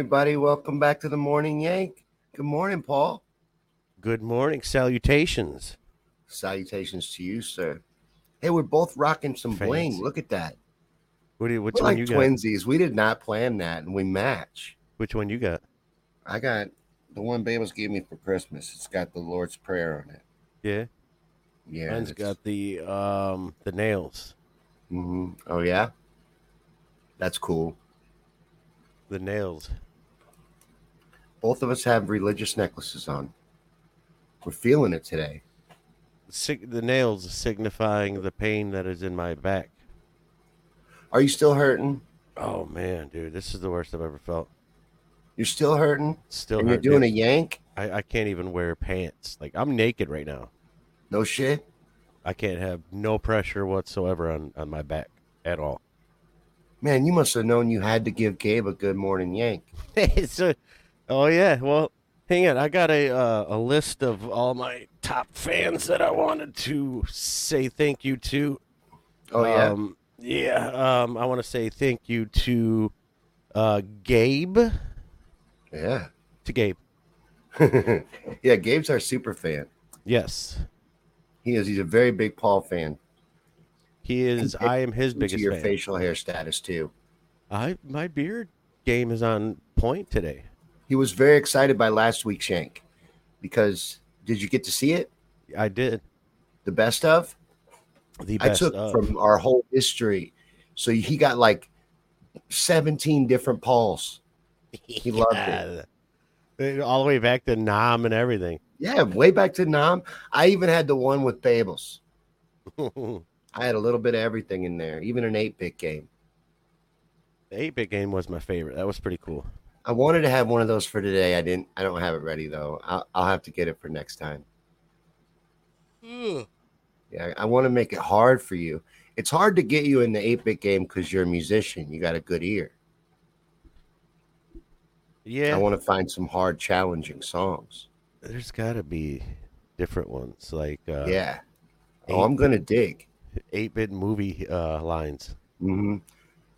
everybody. Welcome back to the Morning Yank. Good morning, Paul. Good morning. Salutations. Salutations to you, sir. Hey, we're both rocking some bling. Look at that. What do you, which We're one like you got? twinsies. We did not plan that, and we match. Which one you got? I got the one Babels gave me for Christmas. It's got the Lord's Prayer on it. Yeah. Yeah. Mine's got the um the nails. hmm Oh yeah, that's cool. The nails. Both of us have religious necklaces on. We're feeling it today. Sig- the nails signifying the pain that is in my back. Are you still hurting? Oh man, dude, this is the worst I've ever felt. You're still hurting, Still and you're hurt, doing a yank. I, I can't even wear pants. Like I'm naked right now. No shit. I can't have no pressure whatsoever on, on my back at all. Man, you must have known you had to give Gabe a good morning yank. it's a, oh yeah. Well, hang on. I got a uh, a list of all my top fans that I wanted to say thank you to. Oh yeah. Um, yeah. Um, I want to say thank you to uh, Gabe. yeah. To Gabe. yeah, Gabe's our super fan. Yes, He is. He's a very big Paul fan. he is. I am his biggest your fan. facial hair status too. I my beard game is on point today. He was very excited by last week's Shank because did you get to see it? I did The best of. the I best took of. from our whole history. So he got like 17 different Pauls. He loved it. it. Uh, all the way back to Nam and everything. Yeah, way back to Nam. I even had the one with Babels. I had a little bit of everything in there, even an 8 bit game. The 8 bit game was my favorite. That was pretty cool. I wanted to have one of those for today. I didn't. I don't have it ready though. I'll, I'll have to get it for next time. Yeah, I want to make it hard for you. It's hard to get you in the 8 bit game because you're a musician. You got a good ear. Yeah, I want to find some hard, challenging songs. there's got to be different ones like uh, yeah. Oh, I'm gonna dig. 8 bit movie uh, lines. hmm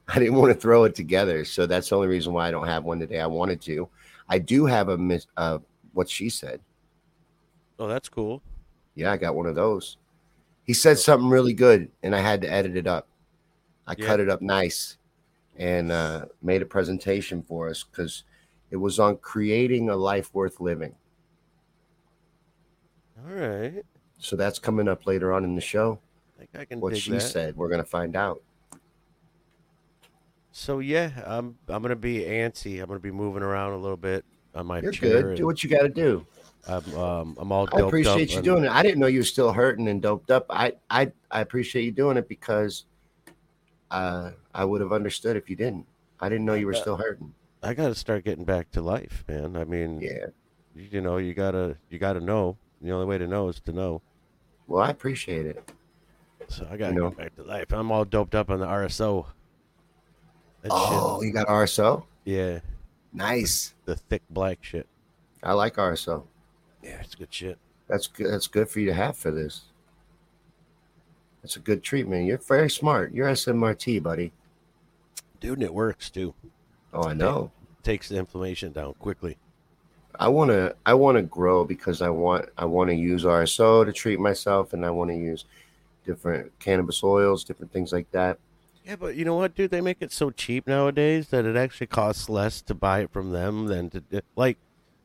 I didn't want to throw it together, so that's the only reason why I don't have one today. I wanted to. I do have a miss. Uh, what she said. Oh, that's cool. Yeah, I got one of those. He said something really good, and I had to edit it up. I Yeah. cut it up nice and uh, made a presentation for us because it was on creating a life worth living. All right. So that's coming up later on in the show. I think I can What she that. said, we're gonna find out. So yeah, I'm I'm gonna be antsy. I'm gonna be moving around a little bit on my You're good. Do what you got to do. I'm um I'm all I appreciate you and- doing it. I didn't know you were still hurting and doped up. I I I appreciate you doing it because uh, I would have understood if you didn't. I didn't know you were still hurting. I got to start getting back to life, man. I mean, Yeah. you, you know, you gotta you gotta know. The only way to know is to know. Well, I appreciate it. So I gotta know. get back to life. I'm all doped up on the RSO. That Oh, shit, you got RSO? yeah, Nice. the thick black shit. I like RSO. Yeah, it's good shit. That's good. That's good for you to have for this. That's a good treatment. You're very smart. You're SMRT, buddy. Dude, and it works too. Oh, I know. Takes the inflammation down quickly. I want to. I want to grow because I want. I want to use RSO to treat myself, and I want to use different cannabis oils, different things like that. Yeah, but you know what, dude? They make it so cheap nowadays that it actually costs less to buy it from them than to like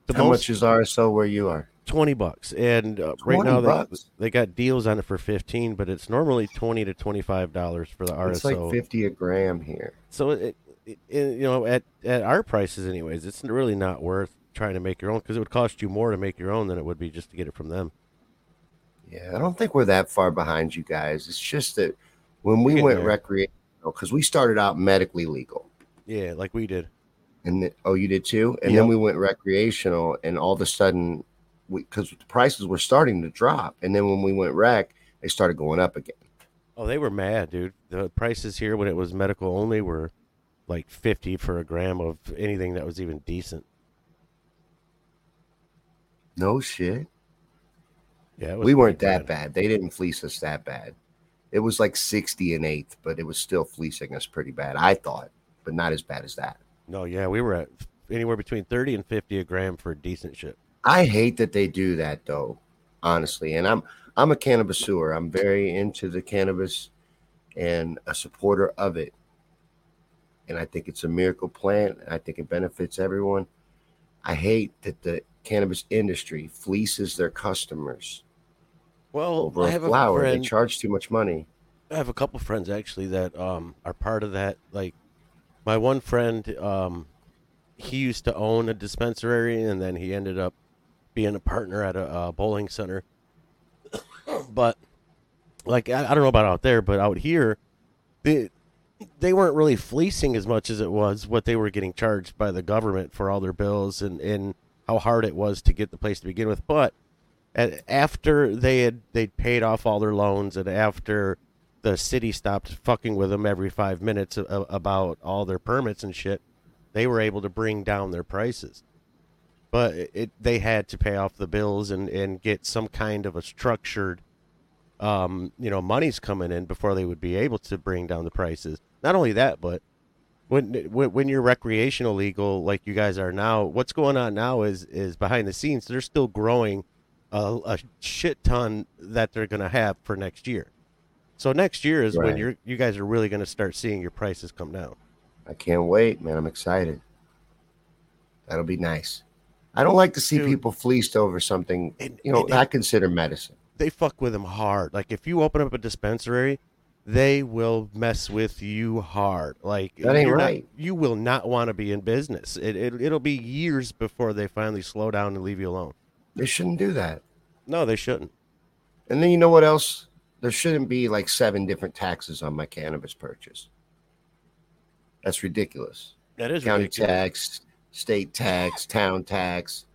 the How most much is RSO where you are? twenty bucks. And uh, right now they, they got deals on it for fifteen, but it's normally twenty to twenty five dollars for the RSO. It's like fifty a gram here. So it, it, it, you know, at at our prices, anyways, it's really not worth trying to make your own because it would cost you more to make your own than it would be just to get it from them. Yeah, I don't think we're that far behind you guys. It's just that when we went there. recreational, because we started out medically legal, Yeah, like we did. and then, oh, you did too, and Yep. then we went recreational, and all of a sudden, because the prices were starting to drop, and then when we went rec, they started going up again. Oh, they were mad, dude. The prices here when it was medical only were like fifty for a gram of anything that was even decent. No shit. Yeah, We weren't that bad. They didn't fleece us that bad. It was like 60 and eighth, but it was still fleecing us pretty bad. I thought, but not as bad as that. No, yeah, we were at anywhere between thirty and fifty a gram for a decent ship. I hate that they do that though, honestly. And I'm I'm a cannabiseur. I'm very into the cannabis and a supporter of it. And I think it's a miracle plant. I think it benefits everyone. I hate that the cannabis industry fleeces their customers Well, over I a have a flower. friend. They charge too much money. I have a couple friends actually that um, are part of that. Like my one friend, um, he used to own a dispensary, and then he ended up being a partner at a, uh bowling center. but like I, I don't know about out there, but out here, they they weren't really fleecing as much as it was what they were getting charged by the government for all their bills and and how hard it was to get the place to begin with. But after they had they'd paid off all their loans and after the city stopped fucking with them every five minutes about all their permits and shit they were able to bring down their prices. But it, they had to pay off the bills and and get some kind of a structured um you know money's coming in before they would be able to bring down the prices. Not only that but when when when you're recreational legal like you guys are now what's going on now is is behind the scenes they're still growing a, a shit ton that they're going to have for next year. So next year is when you're you guys are really going to start seeing your prices come down. I can't wait, man. I'm excited. That'll be nice. I don't like to see Dude. people fleeced over something, And- you know, and- I consider medicine. They fuck with them hard. Like if you open up a dispensary, they will mess with you hard. Like That ain't you're not- right. you will not want to be in business. It, it it'll be years before they finally slow down and leave you alone. They shouldn't do that. No, they shouldn't. And then you know what else? There shouldn't be like seven different taxes on my cannabis purchase. That's ridiculous. That is ridiculous. County ridiculous. tax, state tax, town tax.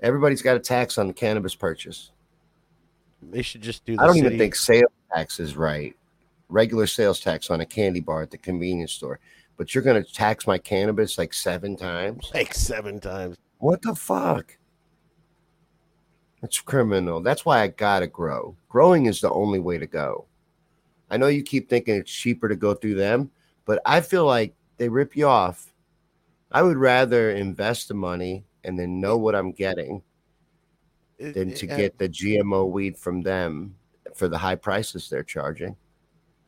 Everybody's got a tax on the cannabis purchase. They should just do. The I don't city. even think sales tax is right. Regular sales tax on a candy bar at the convenience store. But you're going to tax my cannabis like seven times? like seven times. What the fuck? It's criminal. That's why I gotta grow. Growing is the only way to go. I know you keep thinking it's cheaper to go through them, but I feel like they rip you off. I would rather invest the money and then know what I'm getting than to uh, get the GMO weed from them for the high prices they're charging.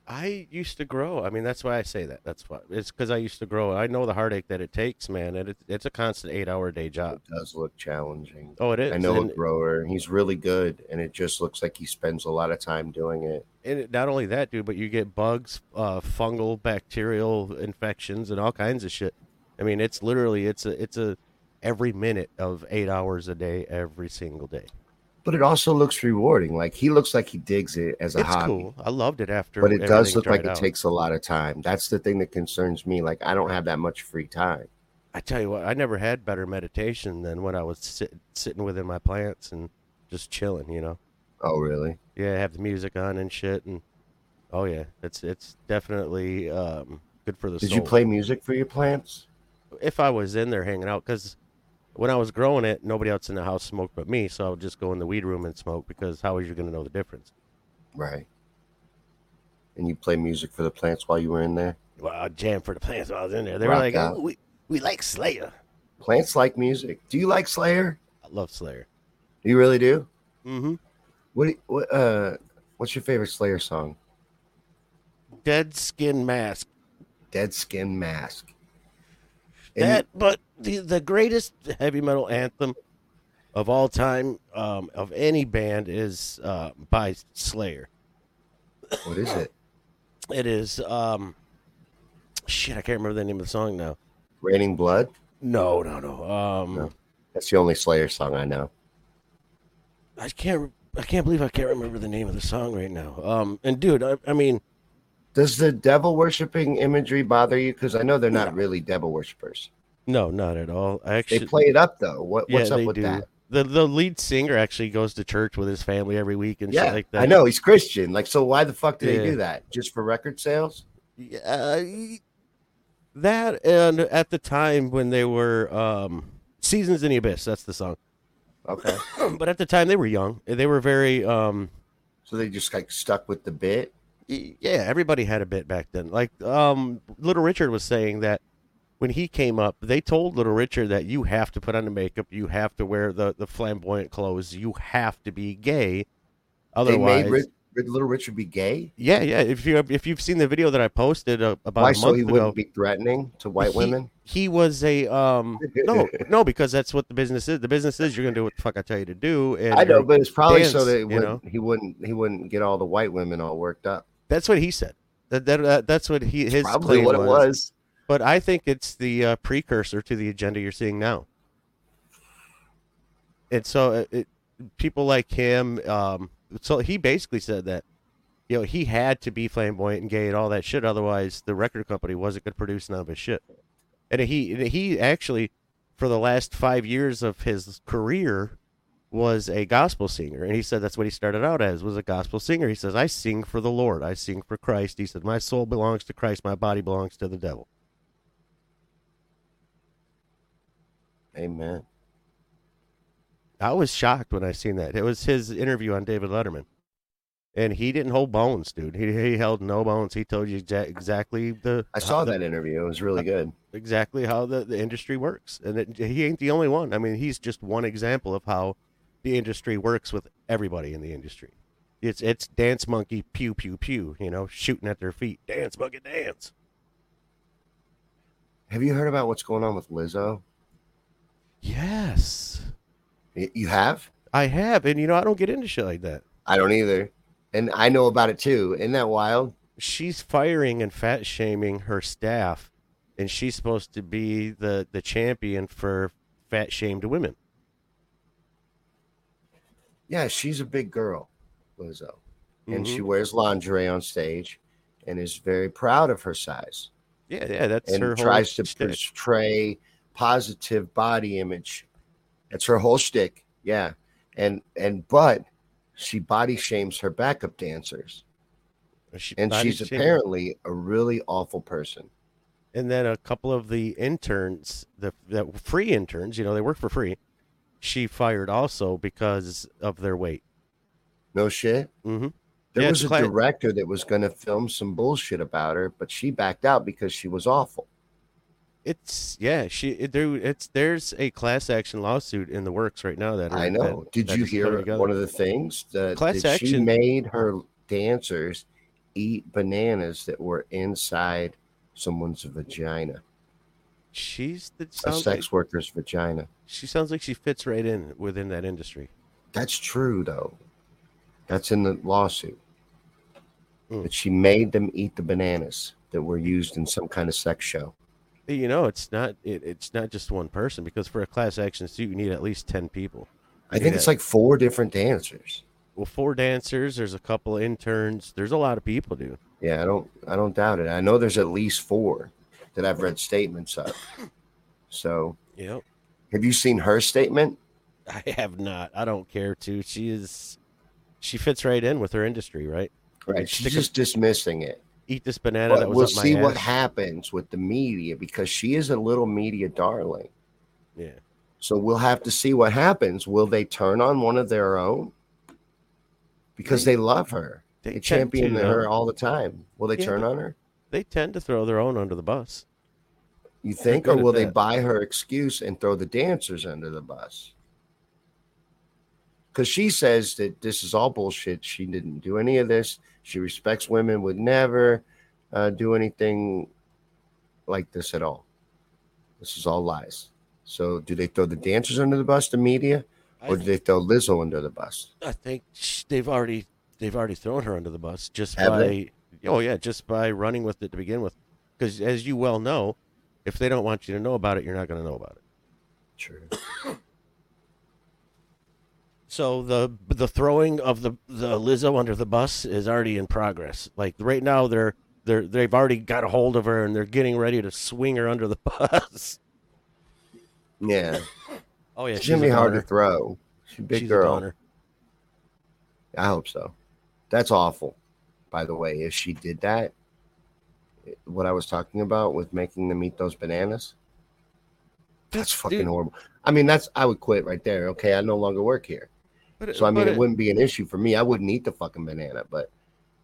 I used to grow. I mean, that's why I say that. That's why it's because I used to grow. I know the heartache that it takes, man, and it, it's a constant eight-hour day job. It does look challenging. Oh, it is. I know and, a grower. He's really good, and it just looks like he spends a lot of time doing it. and not only that, dude, but you get bugs, uh, fungal, bacterial infections, and all kinds of shit. I mean, it's literally it's a it's a every minute of eight hours a day, every single day. But it also looks rewarding. Like he looks like he digs it as a It's hobby. cool. I loved it after. But it does look like it out. takes a lot of time. That's the thing that concerns me. Like I don't have that much free time. I tell you what, I never had better meditation than when I was sit, sitting within my plants and just chilling. You know. Oh, really? Yeah, have the music on and shit, and oh yeah, it's it's definitely um, good for the Did soul. you play music for your plants? If I was in there hanging out, because when I was growing it, nobody else in the house smoked but me, so I would just go in the weed room and smoke. Because how was you going to know the difference? Right. And you play music for the plants while you were in there? Well, I jammed for the plants while I was in there. They were like, oh, "We we like Slayer." Plants like music. Do you like Slayer? I love Slayer. You really do? Mm-hmm. What what uh what's your favorite Slayer song? Dead Skin Mask. Dead Skin Mask. That, but the the greatest heavy metal anthem of all time um, of any band is uh, by Slayer. what is it? It is um, shit. I can't remember the name of the song now. Raining Blood? No, no, no. Um, No. That's the only Slayer song I know. I can't. I can't believe I can't remember the name of the song right now. Um, and dude, I, I mean, Does the devil worshipping imagery bother you? Because I know they're not No. really devil worshippers. no, not at all. I They play it up though. What, yeah, what's up with do. that? The the lead singer actually goes to church with his family every week and Yeah, shit like that. I know he's Christian. Like, so why the fuck do they do that? Just for record sales? Uh, that and at the time when they were um, Seasons in the Abyss, that's the song. Okay, but at the time they were young. They were very um, so they just like stuck with the bit. Yeah, everybody had a bit back then. Like um, Little Richard was saying that when he came up, they told Little Richard that you have to put on the makeup, you have to wear the, the flamboyant clothes, you have to be gay. Otherwise, they made Rich, Little Richard be gay. Yeah, yeah. If you if you've seen the video that I posted uh, about Why? a month So he ago, wouldn't be threatening to white he, women. He was a um no no because that's what the business is. The business is you're gonna do what the fuck I tell you to do. And I know, but it's probably so that it you know? he wouldn't he wouldn't get all the white women all worked up. That's what he said. That, that, that that's what he his probably what it was. But I think it's the uh, precursor to the agenda you're seeing now. And so it, it, people like him, um, so he basically said that, you know, he had to be flamboyant and gay and all that shit. Otherwise, the record company wasn't going to produce none of his shit. And he, and he actually, for the last five years of his career, was a gospel singer. And he said that's what he started out as, was a gospel singer. He says, I sing for the Lord. I sing for Christ. He said, my soul belongs to Christ. My body belongs to the devil. Amen. I was shocked when I seen that. It was his interview on David Letterman, and he didn't hold bones, dude. He he held no bones. He told you exa- exactly the. I saw the- that interview. It was really good. exactly how the, the industry works, and it, he ain't the only one. I mean, he's just one example of how the industry works with everybody in the industry. It's it's dance monkey pew pew pew, you know, shooting at their feet. Dance monkey dance. Have you heard about what's going on with Lizzo? Yes, You have? I have, and you know, I don't get into shit like that. I don't either. And I know about it too. Isn't that wild? she's firing and fat shaming her staff, and she's supposed to be the the champion for fat shamed women. Yeah, she's a big girl, Lizzo. And she Mhm. wears lingerie on stage and is very proud of her size. Yeah, yeah, that's and her whole tries to shtick. portray positive body image. That's her whole shtick. Yeah. And and but she body shames her backup dancers. She And she's shamed- apparently a really awful person. and then a couple of the interns, the the free interns, you know, they work for free. She fired also because of their weight. No shit. hmm There Yeah, was a director that was going to film some bullshit about her, but she backed out because she was awful. It's yeah, she it, there. It's there's a class action lawsuit in the works right now that I know. that- Did that you hear one of the things that, Class that she action- made her dancers eat bananas that were inside someone's vagina, She's the a sex like, worker's vagina. she sounds like she fits right in within that industry. That's true, though. That's in the lawsuit. Mm. That she made them eat the bananas that were used in some kind of sex show. You know, it's not it, it's not just one person because for a class action suit you need at least ten people. I think Yeah. it's like four different dancers. Well, four dancers. There's a couple interns. There's a lot of people, dude. Yeah, I don't I don't doubt it. I know there's at least four that I've read statements of. So Yep. have you seen her statement? I have not. I don't care to. She is. She fits right in with her industry, right? Right. Stick She's a- just dismissing it. Eat this banana But that was we'll see what happens with the media because she is a little media darling. Yeah. So we'll have to see what happens. Will they turn on one of their own? Because they love her. They They champion to, her all the time. Will they Yeah, turn on her? They tend to throw their own under the bus. You think, or will they that. buy her excuse and throw the dancers under the bus? Because she says that this is all bullshit. She didn't do any of this. She respects women, would never uh, do anything like this at all. This is all lies. So, do they throw the dancers under the bus, the media, I, or do they throw Lizzo under the bus? I think they've already they've already thrown her under the bus just Have by they? Oh yeah just by running with it to begin with. Because as you well know, if they don't want you to know about it, you're not going to know about it. True. So the the throwing of the the Lizzo under the bus is already in progress. Like right now, they're they're they've already got a hold of her and they're getting ready to swing her under the bus. Yeah, Oh yeah, it's she's gonna be hard to throw. She's a big She's girl. goner. I hope so. That's awful. By the way, if she did that, what I was talking about with making them eat those bananas, that's fucking Dude, horrible. I mean, that's I would quit right there. Okay, I no longer work here, so I mean, but it wouldn't be an issue for me. I wouldn't eat the fucking banana, but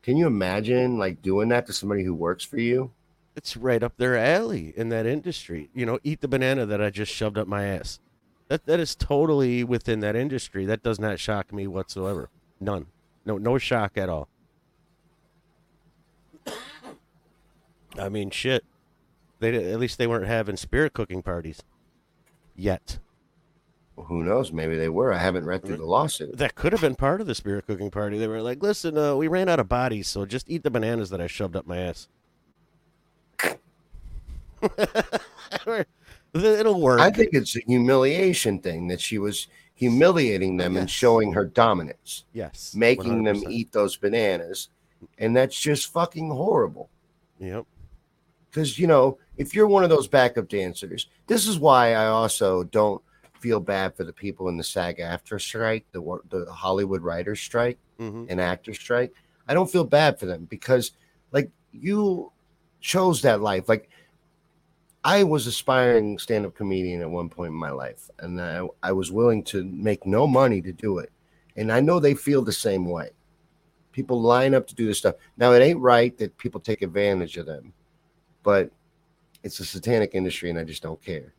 can you imagine like doing that to somebody who works for you? it's right up their alley in that industry. You know, eat the banana that I just shoved up my ass. That that is totally within that industry. That does not shock me whatsoever. None. No no shock at all. I mean, shit. They at least they weren't having spirit cooking parties yet. Well, who knows? Maybe they were. I haven't read through the lawsuit. That could have been part of the spirit cooking party. They were like, "Listen, uh, we ran out of bodies, so just eat the bananas that I shoved up my ass." It'll work. I think it's a humiliation thing that she was humiliating them and showing her dominance, yes, making them 100%. eat those bananas, and that's just fucking horrible. Yep. Because you know if you're one of those backup dancers this is why i also don't feel bad for the people in the SAG-AFTRA strike the the hollywood writers strike hmm and actor strike. I don't feel bad for them because like you chose that life. Like i was aspiring stand-up comedian at one point in my life and i, I was willing to make no money to do it. And i know they feel the same way. People line up to do this stuff. Now it ain't right that people take advantage of them but it's a satanic industry and I just don't care.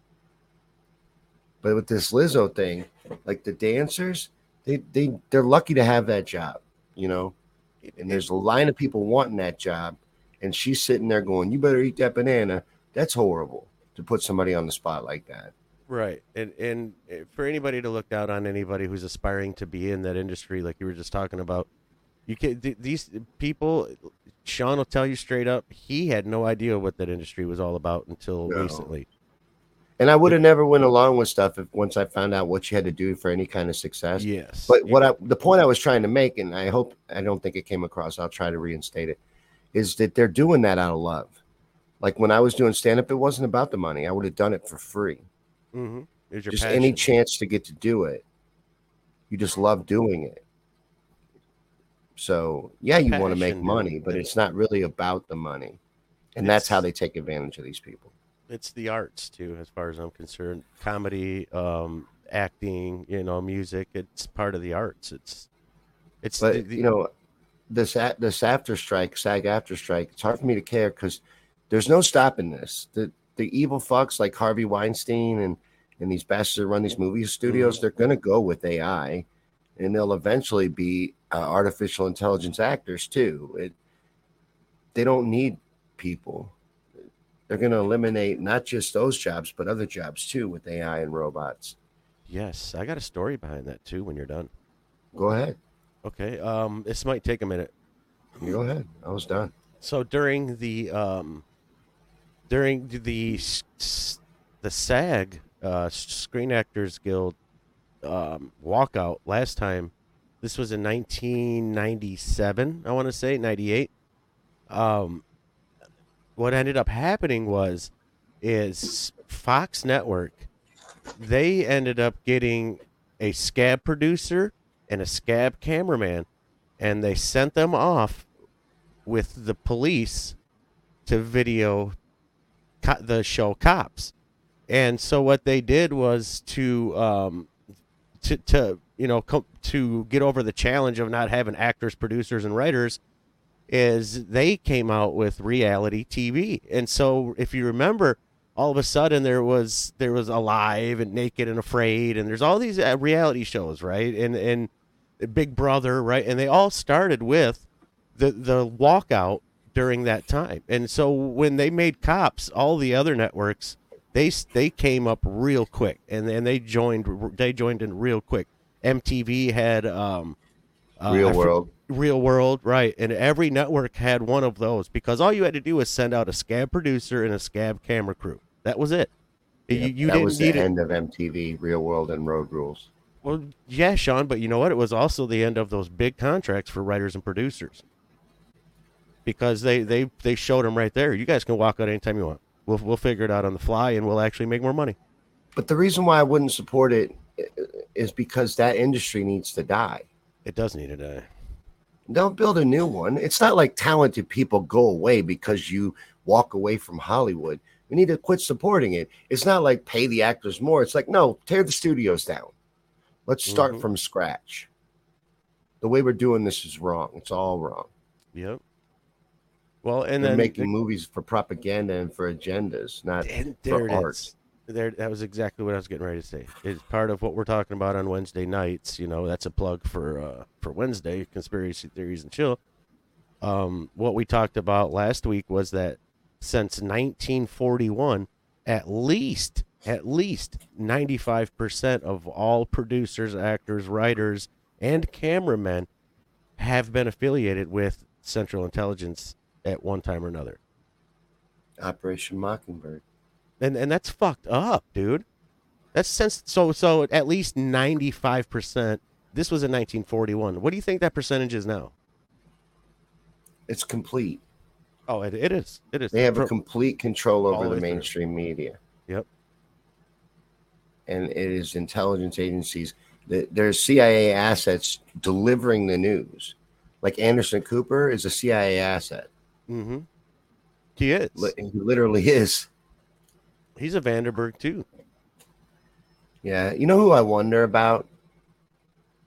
But with this Lizzo thing, like the dancers, they they they're lucky to have that job, you know. And there's a line of people wanting that job, and she's sitting there going, "You better eat that banana." That's horrible to put somebody on the spot like that. Right, and and for anybody to look down on anybody who's aspiring to be in that industry, like you were just talking about, you can th- these people. Shawn will tell you straight up, he had no idea what that industry was all about until No. recently. And I would have never went along with stuff if once I found out what you had to do for any kind of success. Yes, But what I the point I was trying to make, and I hope I don't think it came across, I'll try to reinstate it, is that they're doing that out of love. Like when I was doing stand up, it wasn't about the money. I would have done it for free. mm-hmm. Just passion. any chance to get to do it. You just love doing it. So yeah, you want to make money, but it's not really about the money. And that's how they take advantage of these people. it's the arts too, as far as I'm concerned. Comedy, um, acting, you know, music. It's part of the arts. It's it's But the- the- you know, this a- this after strike, SAG AFTRA strike, it's hard for me to care because there's no stopping this. The the evil fucks like Harvey Weinstein and and these bastards that run these movie studios, they're gonna go with AI, and they'll eventually be uh, artificial intelligence actors too. It they don't need people. They're gonna eliminate not just those jobs, but other jobs too with AI and robots. yes, I got a story behind that too. When you're done, Go ahead. okay. Um, this might take a minute. Go ahead. I was done. So during the um, during the the SAG uh, Screen Actors Guild um, walkout last time, this was in 1997. I want to say 98. Um, what ended up happening was is Fox Network they ended up getting a scab producer and a scab cameraman and they sent them off with the police to video co- the show cops and so what they did was to um to, to you know to get over the challenge of not having actors producers and writers is they came out with reality TV. And so if you remember all of a sudden there was there was alive and naked and afraid and there's all these uh, reality shows, right? And and Big Brother, right? And they all started with the the walkout during that time. And so when they made Cops, all the other networks they they came up real quick and then they joined they joined in real quick. MTV had um uh, Real I for- world. Real World, right? And every network had one of those because all you had to do was send out a scab producer and a scab camera crew. That was it. You, you that didn't was need the it. end of MTV, Real World, and Road Rules. Well, yeah, Shawn, but you know what? It was also the end of those big contracts for writers and producers because they they they showed them right there. You guys can walk out anytime you want. We'll we'll figure it out on the fly, and we'll actually make more money. But the reason why I wouldn't support it i- is because that industry needs to die. It does need to die. Don't build a new one. It's not like talented people go away because you walk away from Hollywood. We need to quit supporting it. It's not like pay the actors more. It's like, no, tear the studios down. Let's start Mhm. from scratch. The way we're doing this is wrong. It's all wrong. Yep. Well, and They're then making movies for propaganda and for agendas, not and for there it art. is. There, that was exactly what I was getting ready to say. It's part of what we're talking about on Wednesday nights. You know, that's a plug for uh, for Wednesday conspiracy theories and chill. Um, what we talked about last week was that since 1941, at least at least 95% of all producers, actors, writers, and cameramen have been affiliated with Central Intelligence at one time or another. Operation Mockingbird. And and that's fucked up, dude. That's since so so at least ninety five percent. This was in nineteen forty one. What do you think that percentage is now? It's complete. Oh, it, it is. It is. They have a complete control over the the way through. mainstream media. Yep. and it is intelligence agencies. The- There's CIA assets delivering the news. Like Anderson Cooper is a CIA asset. Mm-hmm. He is. He literally is. He's a Vanderberg too. Yeah. You know who I wonder about?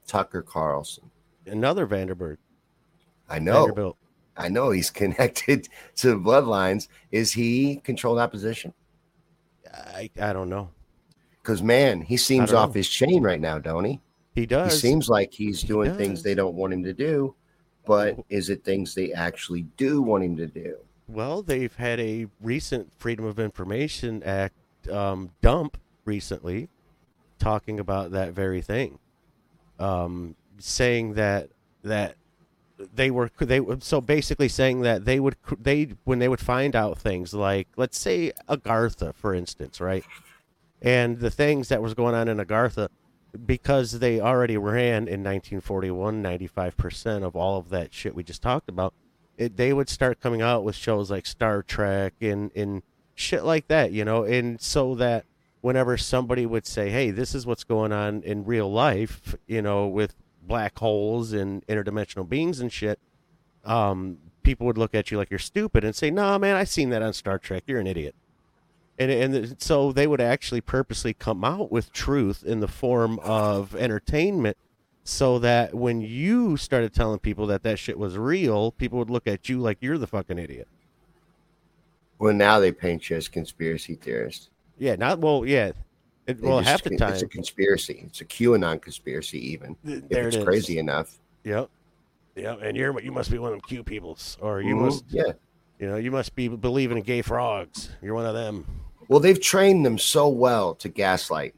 Tucker Carlson. Another Vanderberg. I know. Vanderbilt. I know he's connected to the bloodlines. Is he controlled opposition? I I don't know. Because man, he seems off know. his chain right now, don't he? He does. He seems like he's doing things they don't want him to do, but oh. is it things they actually do want him to do? Well, they've had a recent Freedom of Information Act um, dump recently, talking about that very thing, um, saying that that they were they so basically saying that they would they when they would find out things like let's say Agartha for instance, right, and the things that was going on in Agartha. Because they already ran in 1941, 95% of all of that shit we just talked about, it, they would start coming out with shows like Star Trek and, and shit like that, you know, and so that whenever somebody would say, "Hey, this is what's going on in real life," you know, with black holes and interdimensional beings and shit, um, people would look at you like you're stupid and say, "Nah, man, I seen that on Star Trek. You're an idiot." And and so they would actually purposely come out with truth in the form of entertainment so that when you started telling people that that shit was real, people would look at you like you're the fucking idiot. Well, now they paint you as conspiracy theorist. Yeah, not well. Yeah, it, well, just- half the time. it's a conspiracy. It's a QAnon conspiracy, even th- if it's it crazy enough. Yep. Yep. And you're you must be one of them Q peoples, or you Mhm. must yeah. you know you must be believing in gay frogs. You're one of them. Well, they've trained them so well to gaslight.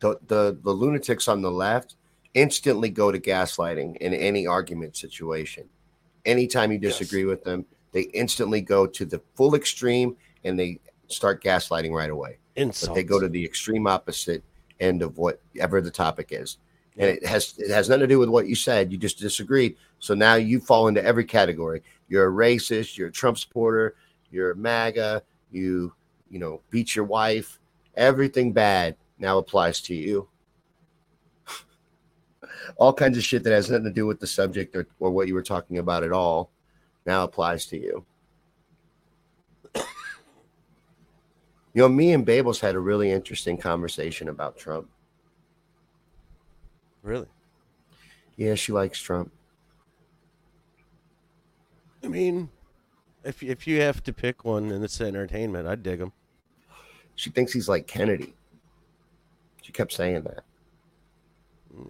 The, the the lunatics on the left instantly go to gaslighting in any argument situation. Anytime you Yes. disagree with them, they instantly go to the full extreme and they start gaslighting right away. Insults. But they go to the extreme opposite end of whatever the topic is. And it has it has nothing to do with what you said. You just disagreed. So now you fall into every category. You're a racist, you're a Trump supporter, you're a MAGA, you you know, beat your wife. Everything bad now applies to you. All kinds of shit that has nothing to do with the subject or, or what you were talking about at all now applies to you. You know, me and Babels had a really interesting conversation about Trump. really. Yeah, she likes Trump. I mean, if if you have to pick one and it's entertainment, I'd dig him. She thinks he's like Kennedy. She kept saying that.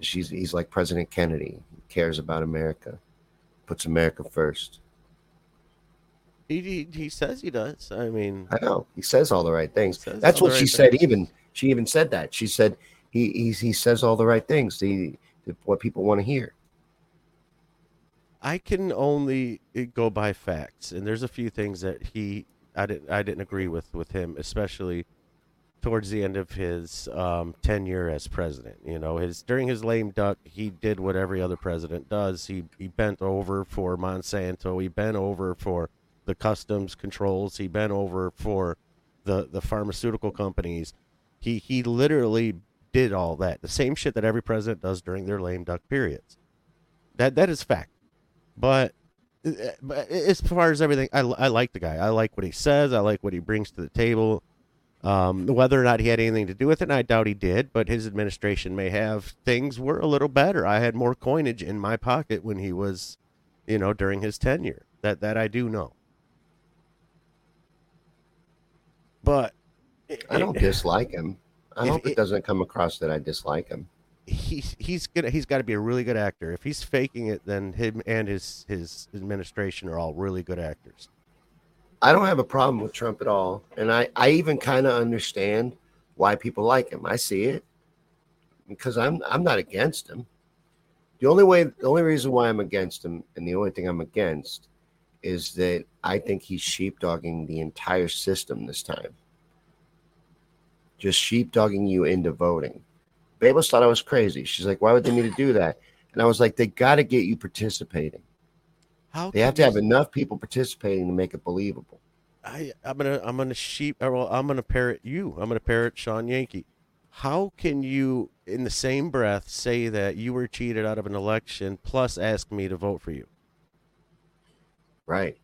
She's he's like President Kennedy. He cares about America, puts America first. He, he he says he does. I mean, I know he says all the right things. That's what she right said. things. Even she even said that. She said he he, he says all the right things. The, the what people want to hear. I can only go by facts, and there's a few things that he I didn't I didn't agree with with him, especially towards the end of his um, tenure as president. You know, his during his lame duck, he did what every other president does. He he bent over for Monsanto. He bent over for the customs controls. He bent over for the the pharmaceutical companies. He he literally did all that. The same shit that every president does during their lame duck periods. That that is fact. But, uh, but as far as everything, I, I like the guy. I like what he says. I like what he brings to the table. Um, whether or not he had anything to do with it, and I doubt he did, but his administration may have. Things were a little better. I had more coinage in my pocket when he was, you know, during his tenure. That that I do know. But it, I don't it, dislike him. I hope it, it, doesn't come across that I dislike him. He he's gonna he's got to be a really good actor. If he's faking it, then him and his his administration are all really good actors. I don't have a problem with Trump at all, and I I even kind of understand why people like him. I see it because I'm I'm not against him. The only way, the only reason why I'm against him, and the only thing I'm against, is that I think he's sheepdogging the entire system this time. Just sheepdogging you into voting. Babels thought I was crazy. She's like, "Why would they need to do that?" And I was like, "They got to get you participating. How They have to have enough people participating to make it believable." I I'm gonna I'm gonna sheep or well, I'm gonna parrot you. I'm gonna parrot Shawn Yankey. How can you, in the same breath, say that you were cheated out of an election plus ask me to vote for you? Right.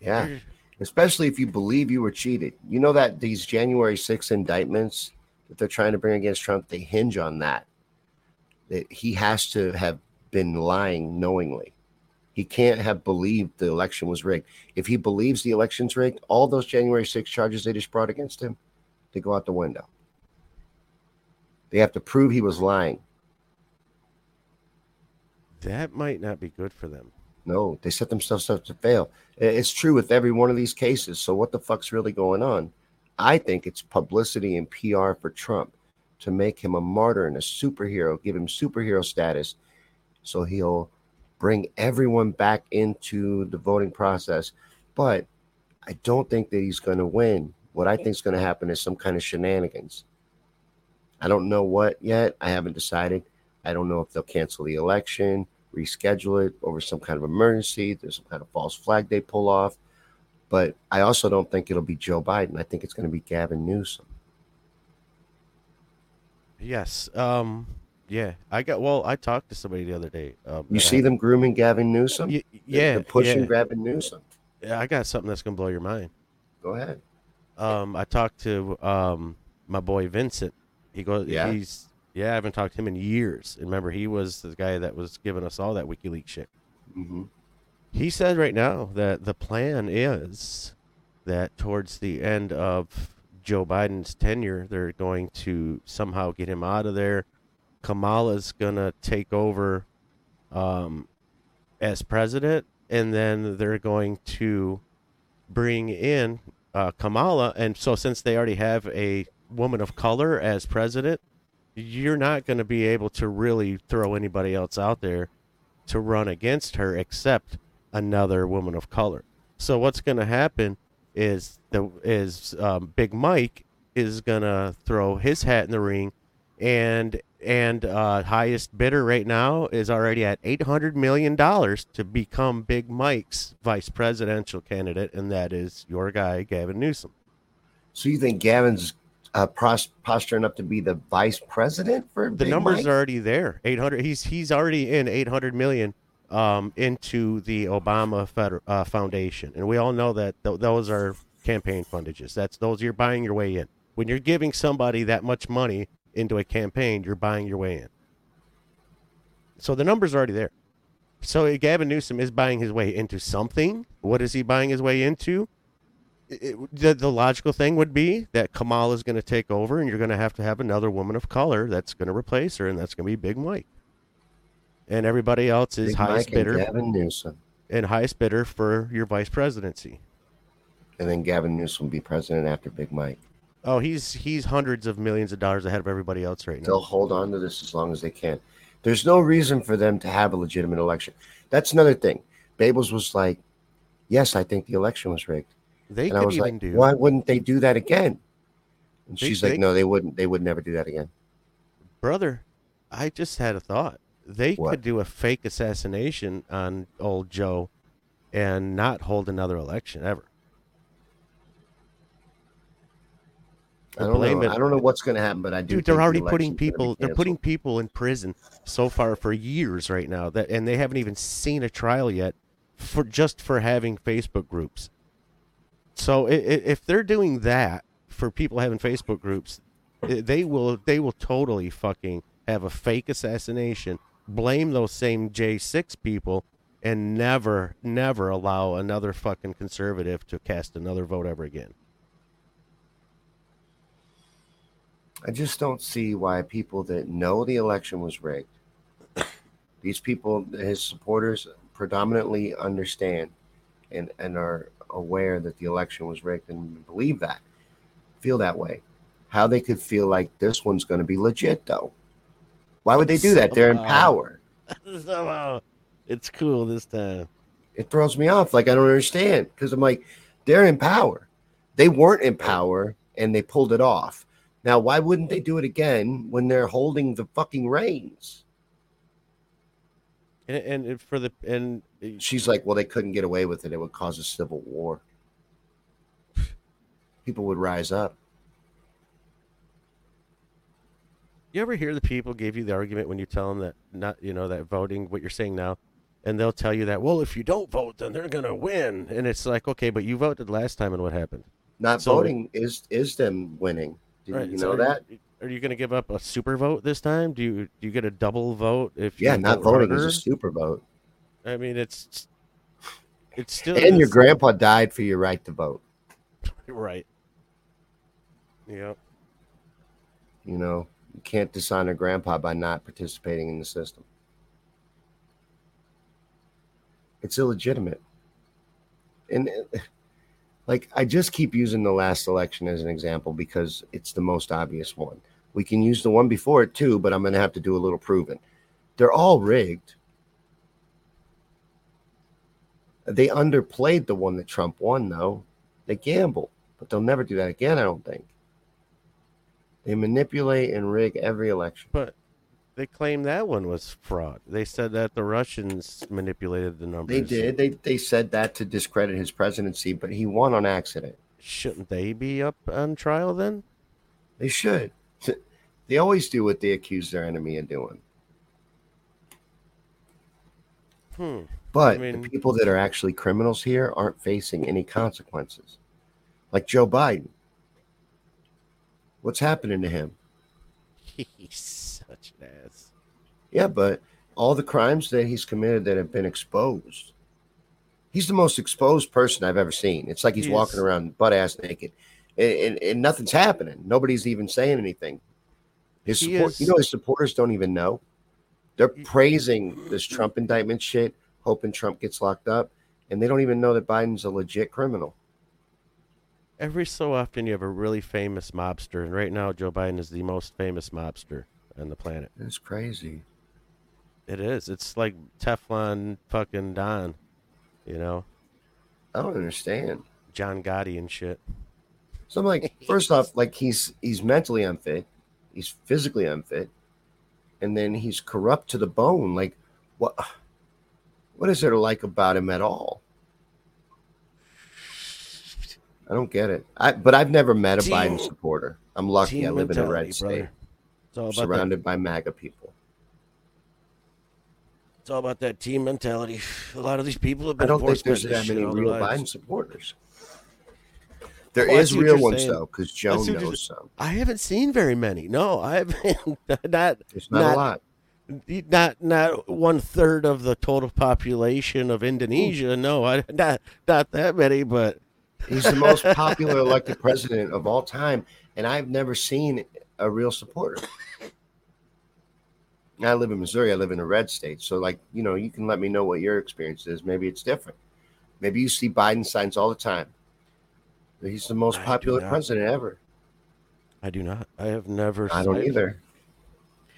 Yeah. Especially if you believe you were cheated. You know that these January 6 indictments that they're trying to bring against Trump, they hinge on that. That he has to have been lying knowingly. He can't have believed the election was rigged. If he believes the election's rigged, all those January 6 charges they just brought against him, they go out the window. They have to prove he was lying. That might not be good for them. No, they set themselves up to fail. It's true with every one of these cases. So what the fuck's really going on? I think it's publicity and PR for Trump to make him a martyr and a superhero, give him superhero status, so he'll bring everyone back into the voting process. But I don't think that he's going to win. What I think is going to happen is some kind of shenanigans. I don't know what yet. I haven't decided. I don't know if they'll cancel the election, reschedule it over some kind of emergency. There's some kind of false flag they pull off. But I also don't think it'll be Joe Biden. I think it's going to be Gavin Newsom. Yes. Um. Yeah. I got. Well, I talked to somebody the other day. Um, You see had- them grooming Gavin Newsom? Y- yeah. They're pushing yeah. Gavin Newsom. Yeah, I got something that's gonna blow your mind. Go ahead. Um, I talked to um my boy Vincent. He goes. Yeah? He's yeah. I haven't talked to him in years. And remember, he was the guy that was giving us all that WikiLeaks shit. hmm He said right now that the plan is that towards the end of Joe Biden's tenure, they're going to somehow get him out of there. Kamala's gonna take over um, as president, and then they're going to bring in uh, Kamala. And so, since they already have a woman of color as president, you're not going to be able to really throw anybody else out there to run against her except another woman of color. So what's going to happen is the is um, Big Mike is going to throw his hat in the ring, and and uh, highest bidder right now is already at eight hundred million dollars to become Big Mike's vice presidential candidate, and that is your guy Gavin Newsom. So you think Gavin's uh, pros- posturing up to be the vice president for The Big numbers Mike? are already there. Eight hundred. He's he's already in eight hundred million um, into the Obama Feder- uh, Foundation, and we all know that th- those are campaign fundages. That's those you're buying your way in. When you're giving somebody that much money into a campaign, you're buying your way in. So the numbers are already there. So Gavin Newsom is buying his way into something. What is he buying his way into? It- the, the logical thing would be that Kamala is going to take over, and you're going to have to have another woman of color that's going to replace her, and that's going to be Big Mike. And everybody else is Big highest Mike and bidder Gavin Newsom. and highest bidder for your vice presidency. And then Gavin Newsom will be president after Big Mike. Oh, he's he's hundreds of millions of dollars ahead of everybody else right now. They'll hold on to this as long as they can. There's no reason for them to have a legitimate election. That's another thing. Babels was like, "Yes, I think the election was rigged," They and I was even like, do. "Why wouldn't they do that again?" And They- she's they- like, "No, they wouldn't. They would never do that again." brother, I just had a thought. They What? could do a fake assassination on old Joe and not hold another election ever. I don't blame know. it- I don't know what's going to happen, but I do. Dude, they're think the already putting election's gonna be people they're putting people in prison so far for years right now that and they haven't even seen a trial yet for just for having Facebook groups. So if they're doing that for people having Facebook groups, they will they will totally fucking have a fake assassination, blame those same J6 people and never, never allow another fucking conservative to cast another vote ever again. I just don't see why people that know the election was rigged, these people, his supporters, predominantly understand and, and are aware that the election was rigged and believe that, feel that way. How they could feel like this one's going to be legit, though. Why would they do that? They're in power. Somehow, it's cool this time. It throws me off. Like, I don't understand because I'm like, they're in power. They weren't in power and they pulled it off. Now, why wouldn't they do it again when they're holding the fucking reins? And, and for the and she's like, well, they couldn't get away with it. It would cause a civil war. People would rise up. You ever hear the people give you the argument when you tell them that not you know that voting what you're saying now, and they'll tell you that well if you don't vote then they're gonna win, and it's like okay but you voted last time and what happened? Not so, voting is is them winning. Do right, you know so that? You, are you going to give up a super vote this time? Do you do you get a double vote if yeah, not vote voting harder? is a super vote. I mean, it's it's still and your grandpa died for your right to vote. right. Yep. You know, you can't dishonor grandpa by not participating in the system. It's illegitimate. And uh, like I just keep using the last election as an example because it's the most obvious one. We can use the one before it too, but I'm going to have to do a little proving. They're all rigged. They underplayed the one that Trump won, though. They gamble, but they'll never do that again, I don't think. They manipulate and rig every election. But they claim that one was fraud. They said that the Russians manipulated the numbers. They did. They they said that to discredit his presidency, but he won on accident. Shouldn't they be up on trial then? They should. They always do what they accuse their enemy of doing. Hmm. But I mean, the people that are actually criminals here aren't facing any consequences. Like Joe Biden. What's happening to him? He's such an ass. Yeah, but all the crimes that he's committed that have been exposed. He's the most exposed person I've ever seen. It's like he's he walking around butt ass naked. And, and, and, nothing's happening. Nobody's even saying anything. His support, you know, his supporters don't even know. They're praising this Trump indictment shit, hoping Trump gets locked up, and they don't even know that Biden's a legit criminal every so often you have a really famous mobster, and right now Joe Biden is the most famous mobster on the planet. It's crazy. It is. It's like Teflon fucking Don, you know. I don't understand. John Gotti and shit. So I'm like, first off, like he's he's mentally unfit, he's physically unfit, and then he's corrupt to the bone. Like, what? What is there to like about him at all? I don't get it. I but I've never met a team, Biden supporter. I'm lucky. I live in a red state, surrounded that. by MAGA people. It's all about that team mentality. A lot of these people have been. I don't think there's that many real Biden supporters. There well, is real ones saying. though, because Joe knows some. I haven't seen very many. No, I haven't. not. It's not, not a lot. Not not one third of the total population of Indonesia. Ooh. No, I not not that many, but He's the most popular elected president of all time, and I've never seen a real supporter. I live in Missouri. I live in a red state, so like you know, you can let me know what your experience is. Maybe it's different. Maybe you see Biden signs all the time. He's the most popular president ever. I do not. I have never. Seen I don't either.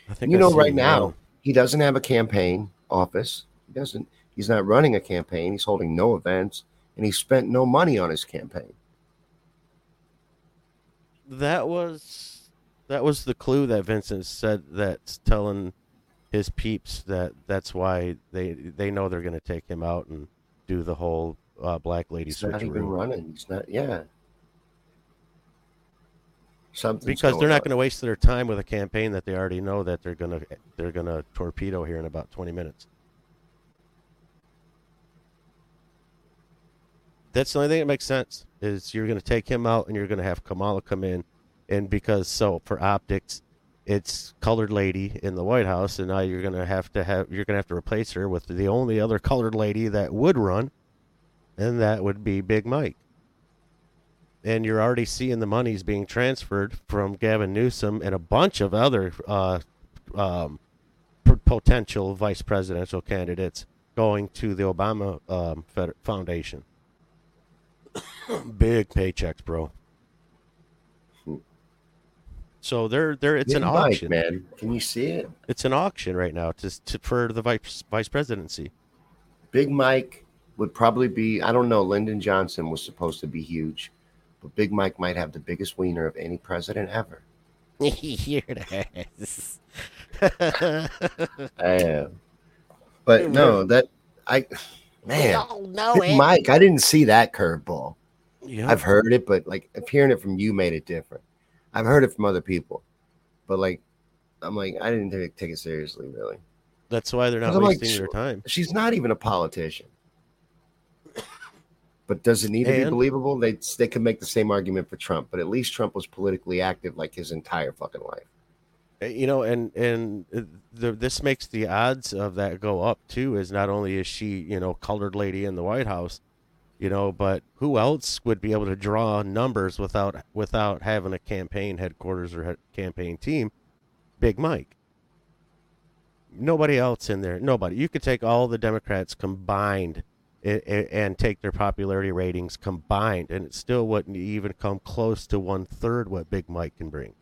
I think you know right now he doesn't have a campaign office. He doesn't. He's not running a campaign. He's holding no events and he spent no money on his campaign. That was that was the clue that Vincent said that's telling his peeps that that's why they they know they're going to take him out and do the whole uh, black lady He's not even running. He's not. Yeah. Something because they're not going to waste their time with a campaign that they already know that they're going to they're going to torpedo here in about 20 minutes. That's the only thing that makes sense is you're going to take him out and you're going to have Kamala come in, and because so for optics, it's colored lady in the White House, and now you're gonna have to have you're gonna have to replace her with the only other colored lady that would run, and that would be Big Mike. And you're already seeing the monies being transferred from Gavin Newsom and a bunch of other uh, um, potential vice presidential candidates going to the Obama um, Foundation. Big paychecks, bro. So they're they're it's an Mike, auction, man. Can you see it? It's an auction right now to, to for the vice vice presidency. Big Mike would probably be. I don't know. Lyndon Johnson was supposed to be huge, but Big Mike might have the biggest wiener of any president ever. Here it is. I am. But no, that I man, no, no Big Mike, I didn't see that curveball. Yeah. I've heard it, but like hearing it from you made it different. I've heard it from other people, but like I'm like I didn't take, take it seriously, really. That's why they're not wasting like, their time. She's not even a politician. But does it need and, to be believable? They they could make the same argument for Trump, but at least Trump was politically active like his entire fucking life. Eh, you know, and and uh, the, this makes the odds of that go up too. Is not only is she you know colored lady in the White House, you know, but who else would be able to draw numbers without without having a campaign headquarters or campaign team? Big Mike. Nobody else in there. Nobody. You could take all the Democrats combined and, and take their popularity ratings combined, and it still wouldn't even come close to one third what Big Mike can bring.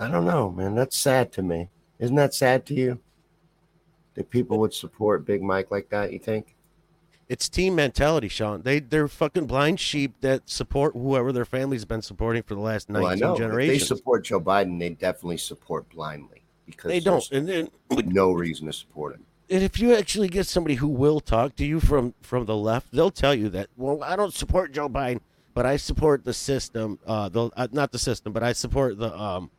I don't know, man. That's sad to me. Isn't that sad to you? That people would support Big Mike like that, you think? It's team mentality, Sean. They they're fucking blind sheep that support whoever their family's been supporting for the last nineteen well, generations. If they support Joe Biden, they definitely support blindly because they don't, and then no reason to support him. And if you actually get somebody who will talk to you from from the left, they'll tell you that. Well, I don't support Joe Biden, but I support the system. Uh, the uh, not the system, but I support the um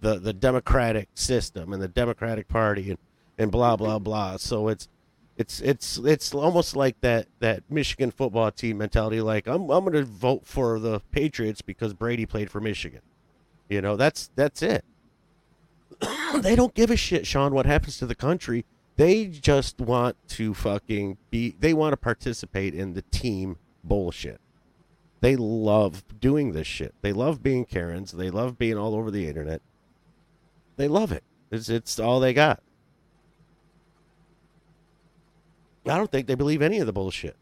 the the democratic system and the Democratic Party and and blah blah mm-hmm. blah. So it's it's it's it's almost like that that Michigan football team mentality. Like I'm I'm going to vote for the Patriots because Brady played for Michigan. You know that's that's it. they don't give a shit, Sean. What happens to the country? They just want to fucking be. They want to participate in the team bullshit. They love doing this shit. They love being Karens. They love being all over the internet. They love it. It's it's all they got. I don't think they believe any of the bullshit.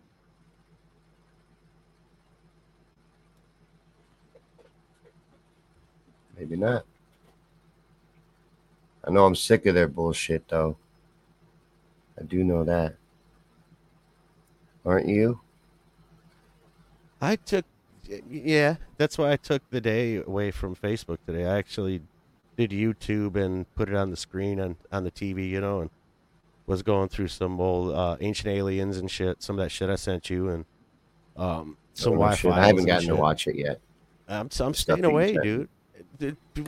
Maybe not. I know I'm sick of their bullshit though. I do know that. Aren't you? I took yeah, that's why I took the day away from Facebook today. I actually did YouTube and put it on the screen on, on the TV, you know, and was going through some old uh, ancient aliens and shit, some of that shit I sent you, and um, some oh, Wi-Fi. I haven't gotten to watch it yet. I'm, so I'm staying away, dude.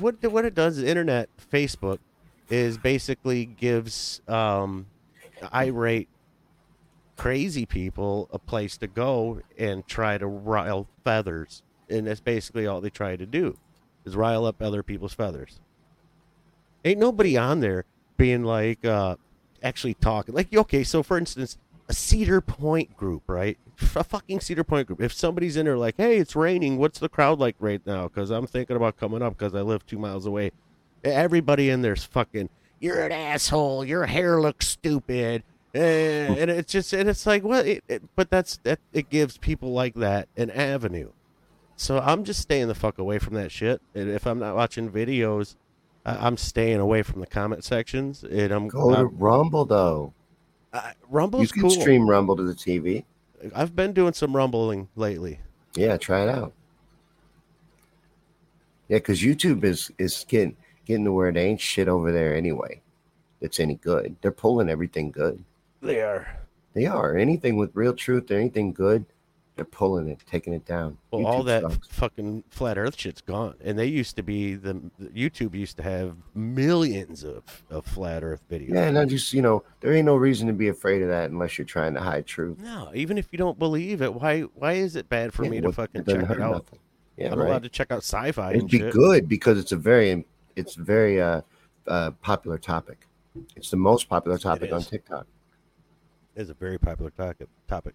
What what it does, the internet, Facebook, is basically gives um, irate, crazy people a place to go and try to rile feathers, and that's basically all they try to do, is rile up other people's feathers. Ain't nobody on there being like uh, actually talking. Like, okay, so for instance, a Cedar Point group, right? A fucking Cedar Point group. If somebody's in there like, hey, it's raining, what's the crowd like right now? Because I'm thinking about coming up because I live two miles away. Everybody in there's fucking, you're an asshole. Your hair looks stupid. And, and it's just, and it's like, well, it, it, but that's, that, it gives people like that an avenue. So I'm just staying the fuck away from that shit. And if I'm not watching videos I'm staying away from the comment sections, and I'm go to I'm, Rumble though. Uh, Rumble's you can cool. stream Rumble to the TV. I've been doing some rumbling lately. Yeah, try it out. Yeah, because YouTube is is getting getting to where it ain't shit over there anyway. It's any good. They're pulling everything good. They are. They are. Anything with real truth, or anything good, They're pulling it, taking it down. Well, all that sucks. fucking flat Earth shit's gone, and they used to be the, YouTube used to have millions of, of flat Earth videos. Yeah, and I just you know there ain't no reason to be afraid of that unless you're trying to hide truth. No, even if you don't believe it, why why is it bad for Yeah, me to fucking check it out? nothing. Yeah, I'm right. allowed to check out sci-fi It'd and be shit. good because it's a very it's very uh, uh, popular topic. It's the most popular topic on. TikTok. It's a very popular topic. Topic.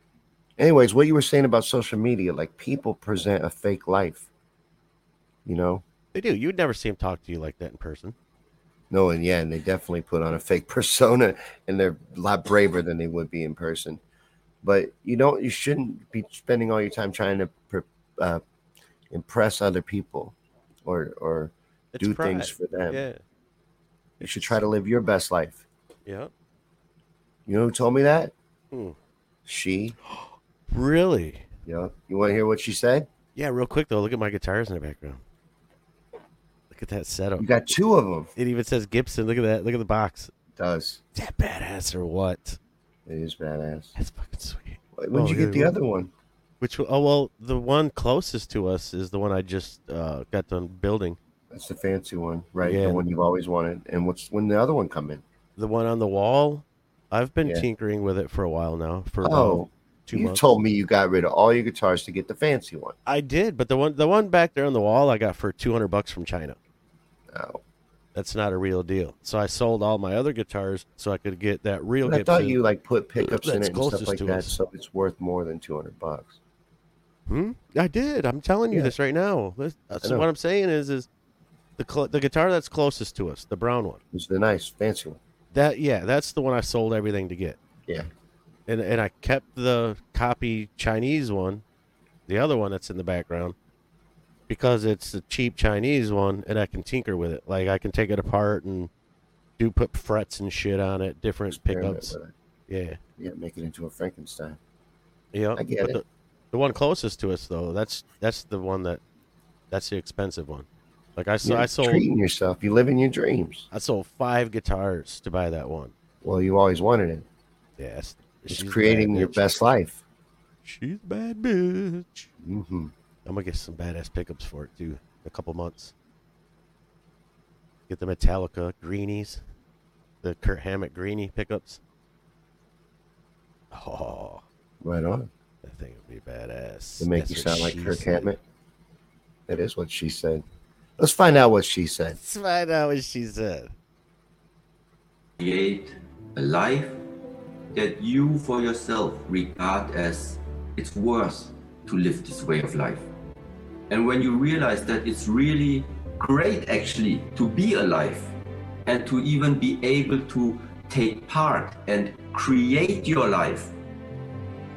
Anyways, what you were saying about social media, like people present a fake life. You know, They do. You'd never see them talk to you like that in person. no, and yeah, and they definitely put on a fake persona, and they're a lot braver than they would be in person. But you don't, you shouldn't be spending all your time trying to uh, impress other people, or or It's do pride. things for them. Yeah. You should try to live your best life. Yeah. You know who told me that? Hmm. She. Really? Know, you want to hear what she said? Yeah. Real quick though, look at my guitars in the background. Look at that setup. You got two of them. It even says Gibson. Look at that. Look at the box. does. Is that badass or what? It is badass. That's fucking sweet. When'd Oh, you get the other one? Which oh well, the one closest to us is the one I just uh, got done building. That's the fancy one, right? Yeah. The one you've always wanted. And what's when the other one come in? The one on the wall. I've been Yeah. tinkering with it for a while now. For Oh, two you months. told me you got rid of all your guitars to get the fancy one. I did, but the one the one back there on the wall I got for two hundred bucks from China. Oh, That's not a real deal. So I sold all my other guitars so I could get that real but I thought you like put pickups in it and stuff like that, us. so it's worth more than two hundred bucks. Hmm? I did. I'm telling you Yeah. this right now. Know. what I'm saying is is the cl- the guitar that's closest to us, the brown one. It's the nice fancy one. That yeah, that's the one I sold everything to get. Yeah. And and I kept the copy Chinese one, the other one that's in the background, because it's the cheap Chinese one, and I can tinker with it. Like I can take it apart and do put frets and shit on it, different Experiment pickups. it. Yeah, Yeah, make it into a Frankenstein. yeah. I get it. The, the one closest to us though, that's that's the one that that's the expensive one. Like I You're I sold treating yourself. You live in your dreams. I sold five guitars to buy that one. Well, you always wanted it. Yes, It's she's creating your bitch. best life. She's a bad bitch. hmm I'm gonna get some badass pickups for it too. In a couple months. Get the Metallica greenies, the Kirk Hammett greenie pickups. Oh, Right on. that thing would be badass. To make That's you sound like she Kirk said. Hammett. That is what she said. Let's find out what she said. Let's find out what she said. create a life that you for yourself regard as it's worth to live this way of life. And when you realize that it's really great actually to be alive and to even be able to take part and create your life,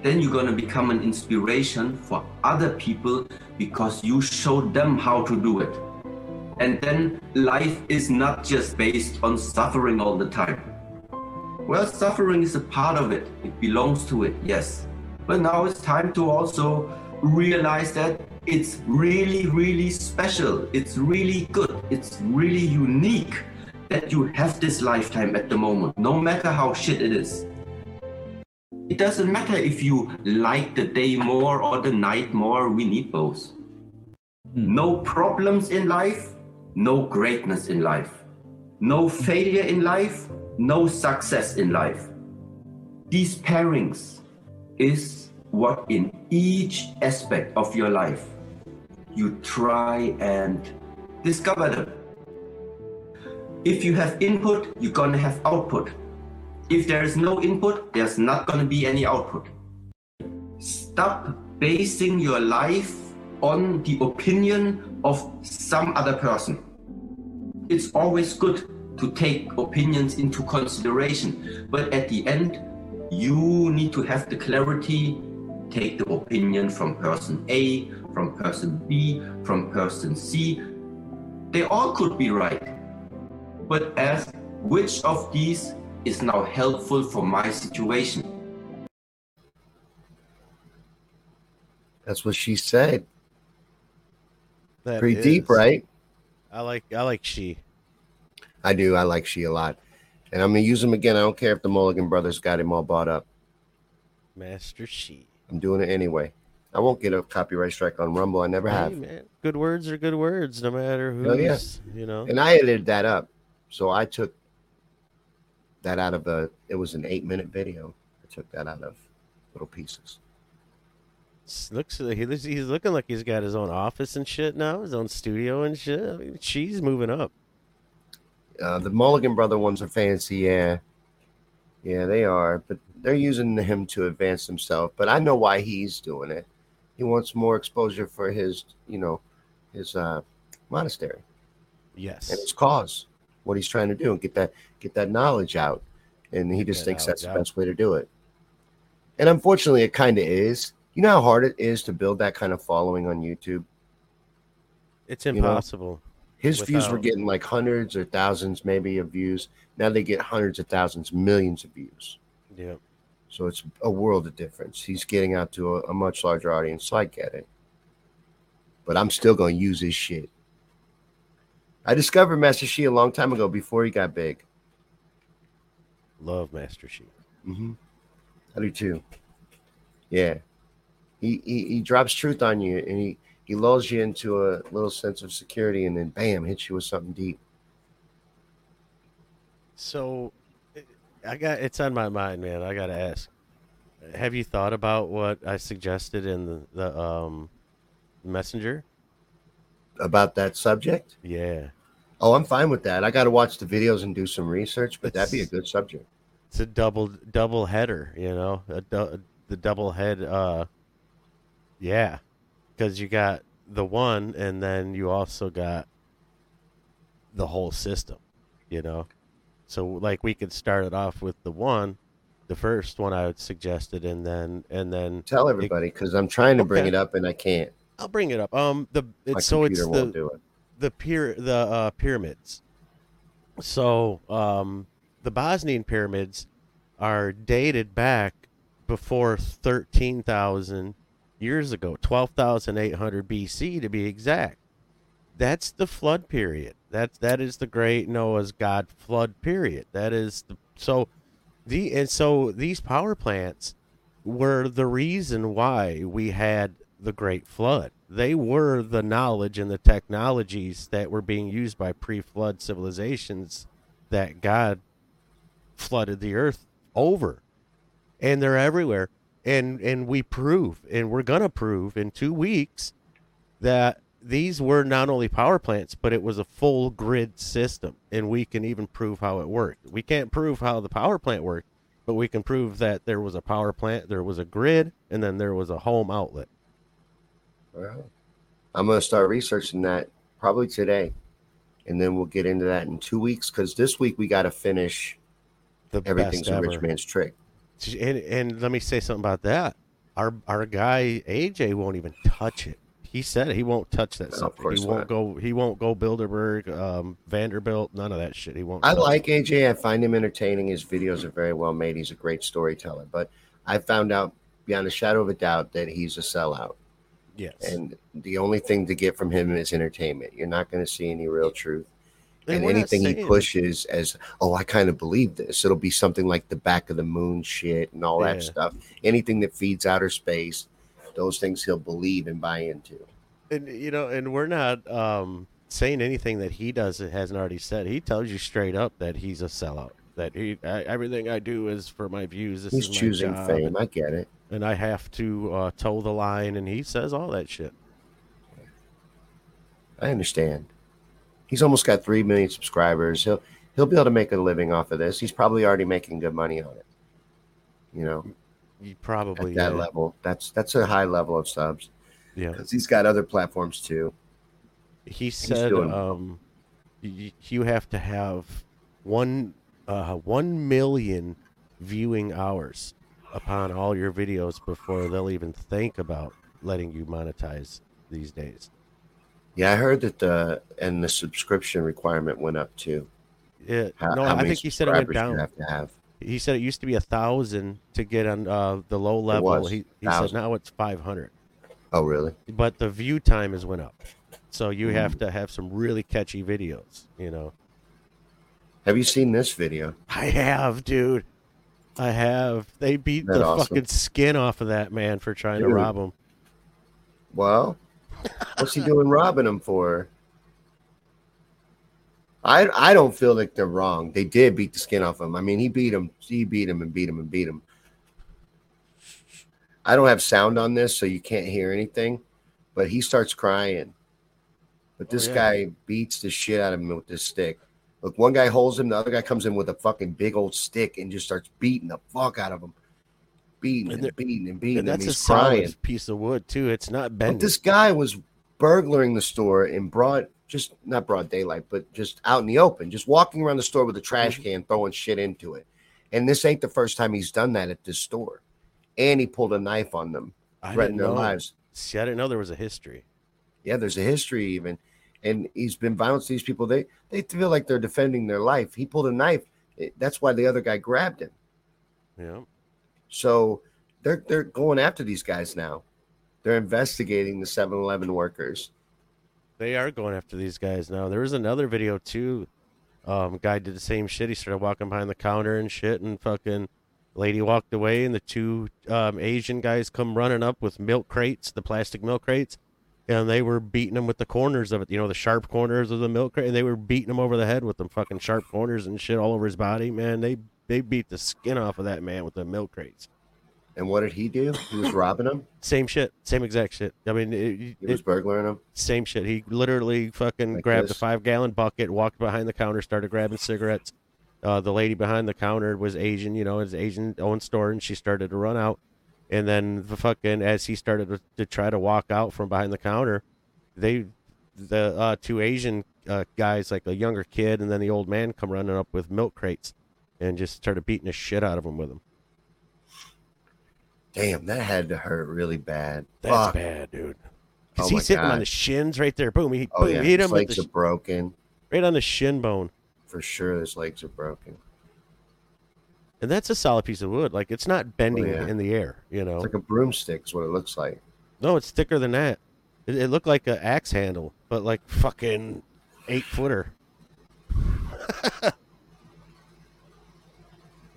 then you're going to become an inspiration for other people because you showed them how to do it. And then life is not just based on suffering all the time. Well, suffering is a part of it, it belongs to it, yes. But now it's time to also realize that it's really, really special. It's really good. It's really unique that you have this lifetime at the moment, no matter how shit it is. It doesn't matter if you like the day more or the night more, we need both. Hmm. No problems in life, no greatness in life. No failure in life, no success in life. These pairings is what in each aspect of your life you try and discover them. If you have input, you're gonna have output. If there is no input, there's not gonna be any output. Stop basing your life on the opinion of some other person. It's always good to take opinions into consideration, but at the end, you need to have the clarity. Take the opinion from person A, from person B, from person C. They all could be right. But ask which of these is now helpful for my situation. That's what she said. That Pretty deep, right? I like I like she. I do. I like she a lot. And I'm to use him again. I don't care if the Mulligan brothers got him all bought up. Master Shi. I'm doing it anyway. I won't get a copyright strike on Rumble. I never Hey, have. man, good words are good words, no matter oh, Hell who's yeah. you know. And I edited that up. So I took that out of a it was an eight minute video. I took that out of little pieces. Looks he looks, he's looking like he's got his own office and shit now, his own studio and shit. I mean, she's moving up. Uh, the Mulligan brother ones are fancy, yeah. Yeah, they are, but they're using him to advance himself. But I know why he's doing it. He wants more exposure for his, you know, his uh, monastery Yes. and his cause. What he's trying to do and get that get that knowledge out, and he just Get thinks that's the best way to do it. And unfortunately, it kind of is. You know how hard it is to build that kind of following on YouTube. It's know, impossible. His views were getting like hundreds or thousands, maybe, of views. Now they get hundreds of thousands, millions of views. Yeah. So it's a world of difference. He's getting out to a, a much larger audience. So I get it. But I'm still going to use his shit. I discovered Master Shi a long time ago before he got big. Love Master Chief. Mm-hmm. I do too. Yeah. He, he he drops truth on you and he, he lulls you into a little sense of security and then bam, hits you with something deep. So, I got it's on my mind, man. I got to ask. Have you thought about what I suggested in the, the um messenger? About that subject? Yeah, Oh, I'm fine with that. I got to watch the videos and do some research, but that'd be a good subject. it's a double double header. You know, a du- the double head. Uh, yeah, because you got the one, and then you also got the whole system. You know, so like we could start it off with the one, the first one I would suggested, and then and then Tell everybody because I'm trying to bring it up and I can't. I'll bring it up. Um, the My it's, so it's the do it. the pyra- the uh, pyramids. So um, the Bosnian pyramids are dated back before thirteen thousand years ago, twelve thousand eight hundred BC to be exact. That's the flood period. That's that is the great Noah's God flood period. That is the so the and so these power plants were the reason why we had the great flood. They were the knowledge and the technologies that were being used by pre-flood civilizations that God flooded the earth over. And they're everywhere. And and we prove and we're going to prove in 2 weeks that these were not only power plants, but it was a full grid system, and we can even prove how it worked. We can't prove how the power plant worked, but we can prove that there was a power plant, there was a grid, and then there was a home outlet. Well, I'm going to start researching that probably today. And then we'll get into that in two weeks because this week we got to finish The Everything's a. Rich Man's Trick. And, and let me say something about that. Our our guy AJ won't even touch it. He said he won't touch that No, course He won't not. go. He won't go Bilderberg, um, Vanderbilt, none of that shit. He won't. I touch it. like AJ. I find him entertaining. His videos are very well made. He's a great storyteller. But I found out beyond a shadow of a doubt that he's a sellout. Yes. And the only thing to get from him is entertainment. You're not going to see any real truth. And And, anything he pushes as, oh, I kind of believe this. It'll be something like the back of the moon shit and all Yeah. that stuff. Anything that feeds outer space, those things he'll believe and buy into. and you know, and we're not um, saying anything that he does that hasn't already said. He tells you straight up that he's a sellout. That he I, everything I do is for my views. This He's is choosing fame. and, I get it. and I have to uh, toe the line. And he says all that shit. I understand. He's almost got three million subscribers. He'll he'll be able to make a living off of this. He's probably already making good money on it. You know, at probably that yeah, level, that's that's a high level of subs yeah. because he's got other platforms too. He said um, y- you have to have one uh, one million viewing hours upon all your videos before they'll even think about letting you monetize these days. Yeah, I heard that the and the subscription requirement went up too. It, How, no, how I think he said it went down. have to have. He said it used to be a thousand to get on uh, the low level. He, he said now it's five hundred. Oh, really? but the view time has went up. So you Mm. have to have some really catchy videos. You know, Have you seen this video? I have, dude. I have. They beat the awesome? fucking skin off of that man for trying to rob him. Well, what's he doing robbing them for? I I don't feel like they're wrong. They did beat the skin off him. I mean, he beat him. He beat him and beat him and beat him. I don't have sound on this, so you can't hear anything. But he starts crying. But this Oh, yeah. guy beats the shit out of him with this stick. Look, one guy holds him, the other guy comes in with a fucking big old stick and just starts beating the fuck out of him. Beating And and, beating and beating. And that's a he's solid crying. piece of wood too. It's not But this guy was burglaring the store in broad, just not broad daylight, but just out in the open, just walking around the store with a trash Mhm. can, throwing shit into it. And this ain't the first time he's done that at this store. And he pulled a knife on them, I threatened their lives. See, I didn't know there was a history. Yeah, there's a history even. And he's been violent to these people. They they feel like they're defending their life. He pulled a knife. That's why the other guy grabbed him. Yeah. So they're they're going after these guys now. They're investigating the 7-Eleven workers. They are going after these guys now. There was another video too. Um, guy did the same shit. He started walking behind the counter and shit, and fucking lady walked away, and the two um, Asian guys come running up with milk crates, the plastic milk crates, and they were beating him with the corners of it. You know, the sharp corners of the milk crate, and they were beating him over the head with them fucking sharp corners and shit all over his body. Man, they they beat the skin off of that man with the milk crates. And what did he do? He was robbing them. Same shit, same exact shit. I mean, it, He it- was burglaring them. Same shit. He literally fucking Like grabbed this? a five gallon bucket, walked behind the counter, started grabbing cigarettes. Uh, the lady behind the counter was Asian, you know, it's Asian owned store, and she started to run out. And then the fucking as he started to, to try to walk out from behind the counter, they the uh, two Asian uh, guys, like a younger kid, and then the old man, come running up with milk crates, and just started beating the shit out of him with them. Damn, that had to hurt really bad. That's Fuck. bad, dude. Because Oh he's hitting on the shins right there. Boom! He, Oh boom, yeah, hit his him with legs the, are broken right on the shin bone. for sure. His legs are broken. And that's a solid piece of wood. Like it's not bending Oh, yeah. in the air, you know. It's like a broomstick. Is what it looks like. no, it's thicker than that. It, it looked like an axe handle, but like fucking eight footer.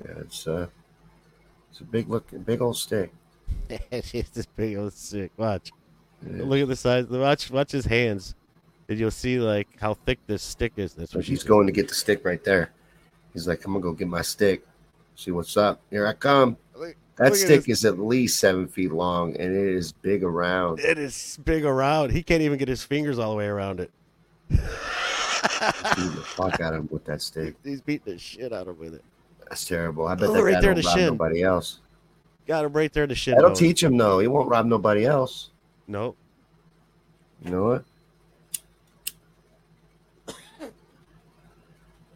Yeah, it's uh, it's a big look, big old stick. it's this big old stick. Watch. Yeah. Look at the size. Watch. Watch his hands, and you'll see like how thick this stick is. That's So he's she's going to get the stick right there. He's like, I'm gonna go get my stick. See what's up. Here I come. That look stick is at least seven feet long and it is big around. It is big around. He can't even get his fingers all the way around it. Beat the fuck out of him with that stick. He's beating the shit out of him with it. That's terrible. I bet Oh, that right there to rob shin. nobody else. Got him right there in the shin. That'll bone. teach him though. He won't rob nobody else. No. You know what?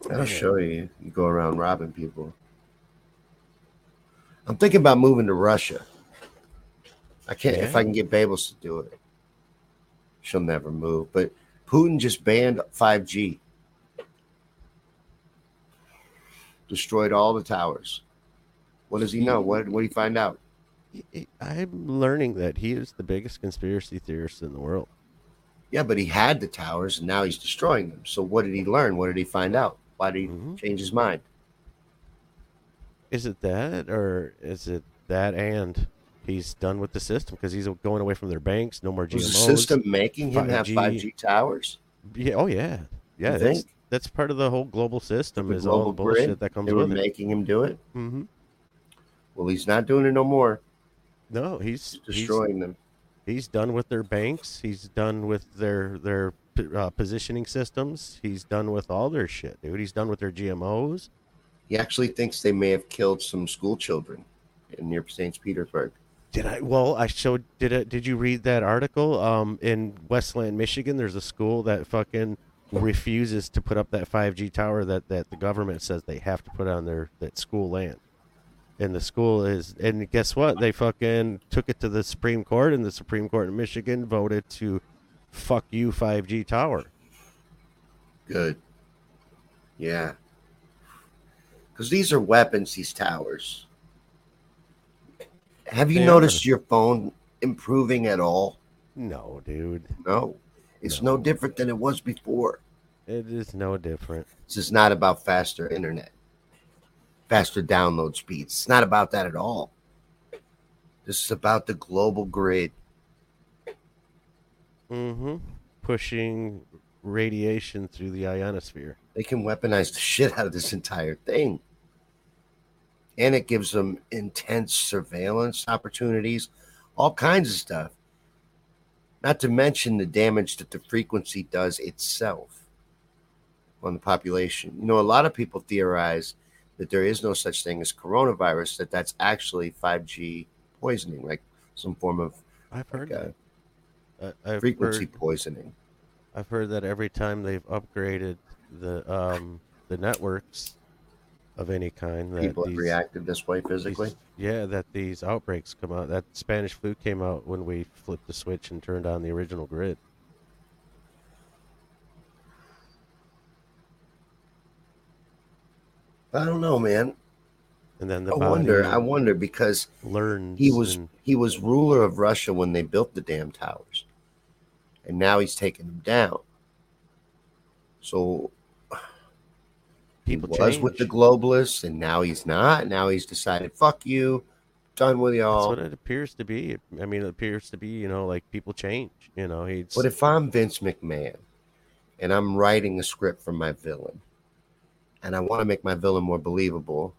That'll Man. show you. You go around robbing people. I'm thinking about moving to Russia. I can't if I can get Babels to do it. She'll never move. But Putin just banned 5G. Destroyed all the towers. What does he know? What what did he find out? I'm learning that he is the biggest conspiracy theorist in the world. Yeah, but he had the towers and now he's destroying them. So what did he learn? What did he find out? Why did he Mhm. change his mind? Is it that, or is it that and he's done with the system because he's going away from their banks? No more GMOs. Was the system making him have 5G. 5G towers? Yeah. Oh yeah. Yeah. You That's, think? That's part of the whole global system. The is all the global bullshit grid? that comes They were with it. making him do it. Mm-hmm. Well, he's not doing it no more. No, he's He's he's, destroying them. he's done with their banks. He's done with their their uh, positioning systems. He's done with all their shit, dude. He's done with their GMOs. He actually thinks they may have killed some school children in near St. Petersburg. Did I? Well, I showed. Did it? Did you read that article? Um, in Westland, Michigan, there's a school that fucking refuses to put up that 5G tower that that the government says they have to put on their that school land. And the school is, and guess what? They fucking took it to the Supreme Court, and the Supreme Court in Michigan voted to fuck you 5G tower. Good. Yeah. Because these are weapons, these towers. Have you They noticed your phone improving at all? No, dude, No. It's No. no different than it was before. it is no different. This is not about faster internet, faster download speeds. It's not about that at all. This is about the global grid. Mm-hmm. Pushing radiation through the ionosphere. They can weaponize the shit out of this entire thing. And it gives them intense surveillance opportunities, all kinds of stuff. Not to mention the damage that the frequency does itself on the population. You know, a lot of people theorize that there is no such thing as coronavirus, that that's actually 5G poisoning, like some form of I've heard like. I- I've frequency heard, poisoning. I've heard that every time they've upgraded the um the networks of any kind, that People have these, reacted this way these- physically. yeah, that these outbreaks come out. That Spanish flu came out when we flipped the switch and turned on the original grid. I don't know, man. And then the I wonder. I wonder because learns. he was and- he was ruler of Russia when they built the damn towers, and now he's taking them down. So people he was with the globalists, and now he's not. Now he's decided, "Fuck you, done with y'all." That's what it appears to be. I mean, it appears to be, you know, like people change. You know, he's But if I'm Vince McMahon, and I'm writing a script for my villain, and I want to make my villain more believable,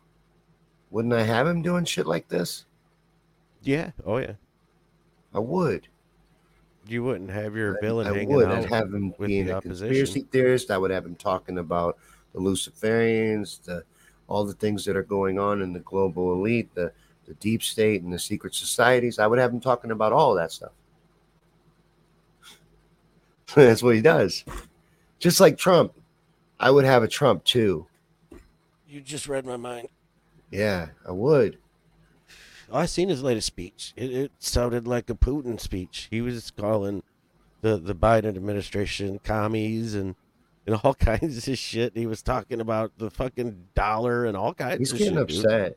wouldn't I have him doing shit like this? yeah, oh yeah. I would. You wouldn't have your villain I hanging would. I'd have him being a opposition. conspiracy theorist. I would have him talking about the Luciferians, the all the things that are going on in the global elite, the the deep state and the secret societies. I would have him talking about all that stuff. That's what he does. Just like Trump. I would have a Trump too. You just read my mind. Yeah, I would. I seen his latest speech. It, it sounded like a Putin speech. He was calling the the Biden administration commies and and all kinds of shit. He was talking about the fucking dollar and all kinds He's of getting shit. dude. upset.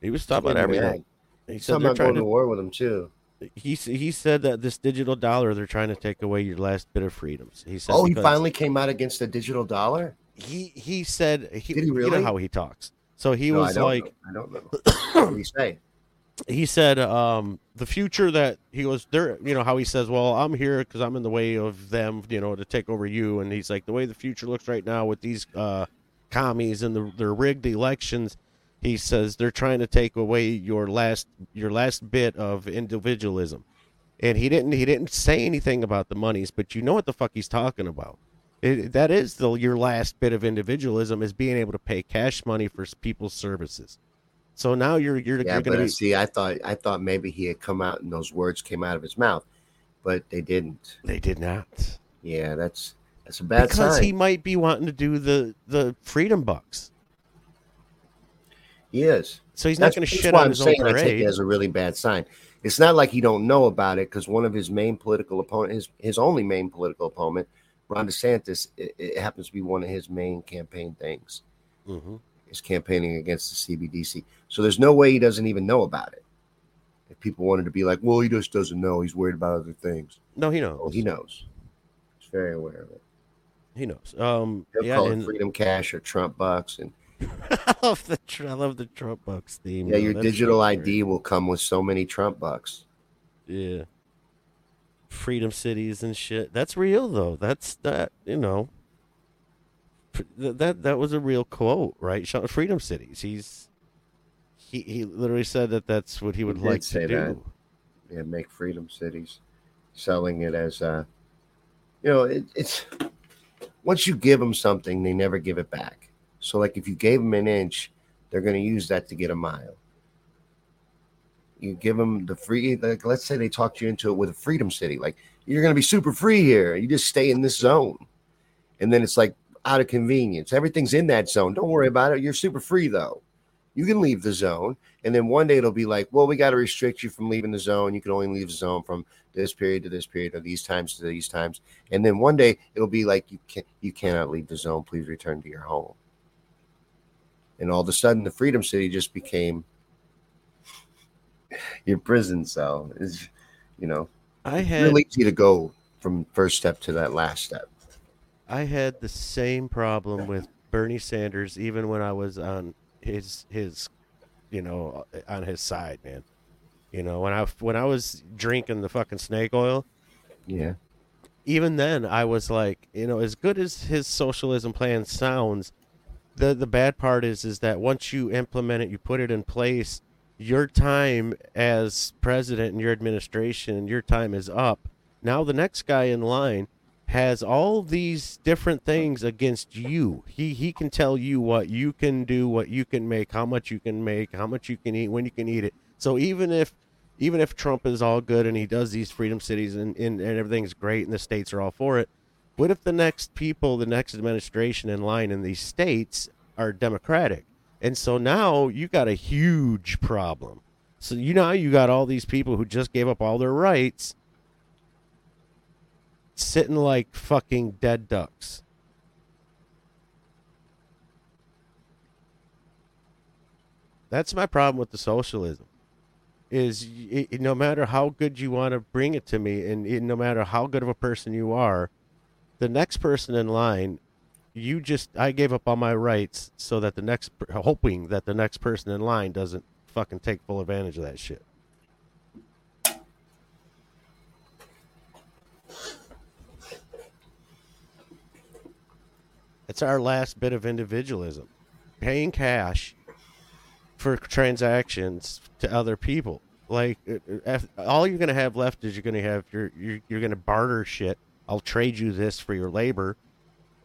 He was talking about everything. He He's said they're trying going to to. war with him too. He he said that this digital dollar, they're trying to take away your last bit of freedoms. He said. Oh, he finally came out against the digital dollar. He he said he, Did he really? You know how he talks. So he No, I was don't like, know. I don't know. what did he say? He said um the future that he goes there you know how he says well i'm here because i'm in the way of them you know to take over you. And he's like the way the future looks right now with these uh commies and the, their rigged elections he says they're trying to take away your last your last bit of individualism. And he didn't he didn't say anything about the monies but you know what the fuck he's talking about. It, that is the your last bit of individualism is being able to pay cash money for people's services so now you're you're, Yeah, you're gonna be see. I thought I thought maybe he had come out and those words came out of his mouth, but they didn't. They did not. Yeah, that's that's a bad because sign. he might be wanting to do the the freedom bucks. He is. So he's That's, not going to that's shit on I'm own saying I take parade. it as a really bad sign. It's not like he don't know about it because one of his main political opponent, his his only main political opponent, Ron DeSantis, it, it happens to be one of his main campaign things. Mhm. Is campaigning against the CBDC. So there's no way he doesn't even know about it. If people wanted to be like, well, he just doesn't know. He's worried about other things. No, he knows. Oh, he knows. He's very aware of it. He knows. Um, He'll yeah, call and it Freedom Cash or Trump Bucks, and I love the tr- I love the Trump bucks theme. yeah, though. your That's digital so ID will come with so many Trump Bucks. Yeah. Freedom cities and shit. That's real though. That's that. You know. That that was a real quote, right? Freedom cities. He's he he literally said that that's what he would did like to do. that. yeah, make freedom cities, selling it as a, you know, it, it's once you give them something, they never give it back. So, like if you gave them an inch, they're going to use that to get a mile. You give them the free, like let's say they talked you into it with a freedom city, like you're going to be super free here. You just stay in this zone, and then it's like out of convenience. Everything's in that zone. Don't worry about it. You're super free though. You can leave the zone, and then one day it'll be like, well, we got to restrict you from leaving the zone. You can only leave the zone from this period to this period, or these times to these times. And then one day it'll be like, you can you cannot leave the zone. Please return to your home. And all of a sudden, the Freedom City just became your prison cell. Is you know I had really easy to go from first step to that last step. I had the same problem with Bernie Sanders even when I was on his his you know uh, on his side, man. You know, when I when I was drinking the fucking snake oil, Yeah, even then, I was like, you know, as good as his socialism plan sounds, the the bad part is is that once you implement it, you put it in place, your time as president and your administration, your time is up. Now the next guy in line has all these different things against you. He he can tell you what you can do, what you can make, how much you can make, how much you can eat, when you can eat it. So even if even if Trump is all good and he does these freedom cities and, and, and everything's great and the states are all for it, what if the next people, the next administration in line in these states are Democratic? And so now you got a huge problem. So you know you got all these people who just gave up all their rights sitting like fucking dead ducks. That's my problem with the socialism. Is it, no matter how good you want to bring it to me, and it, no matter how good of a person you are, the next person in line, you just I gave up all my rights so that the next, hoping that the next person in line doesn't fucking take full advantage of that shit. It's our last bit of individualism. Paying cash for transactions to other people. Like uh, uh, all you're going to have left is you're going to have you're you're, you're going to barter shit. I'll trade you this for your labor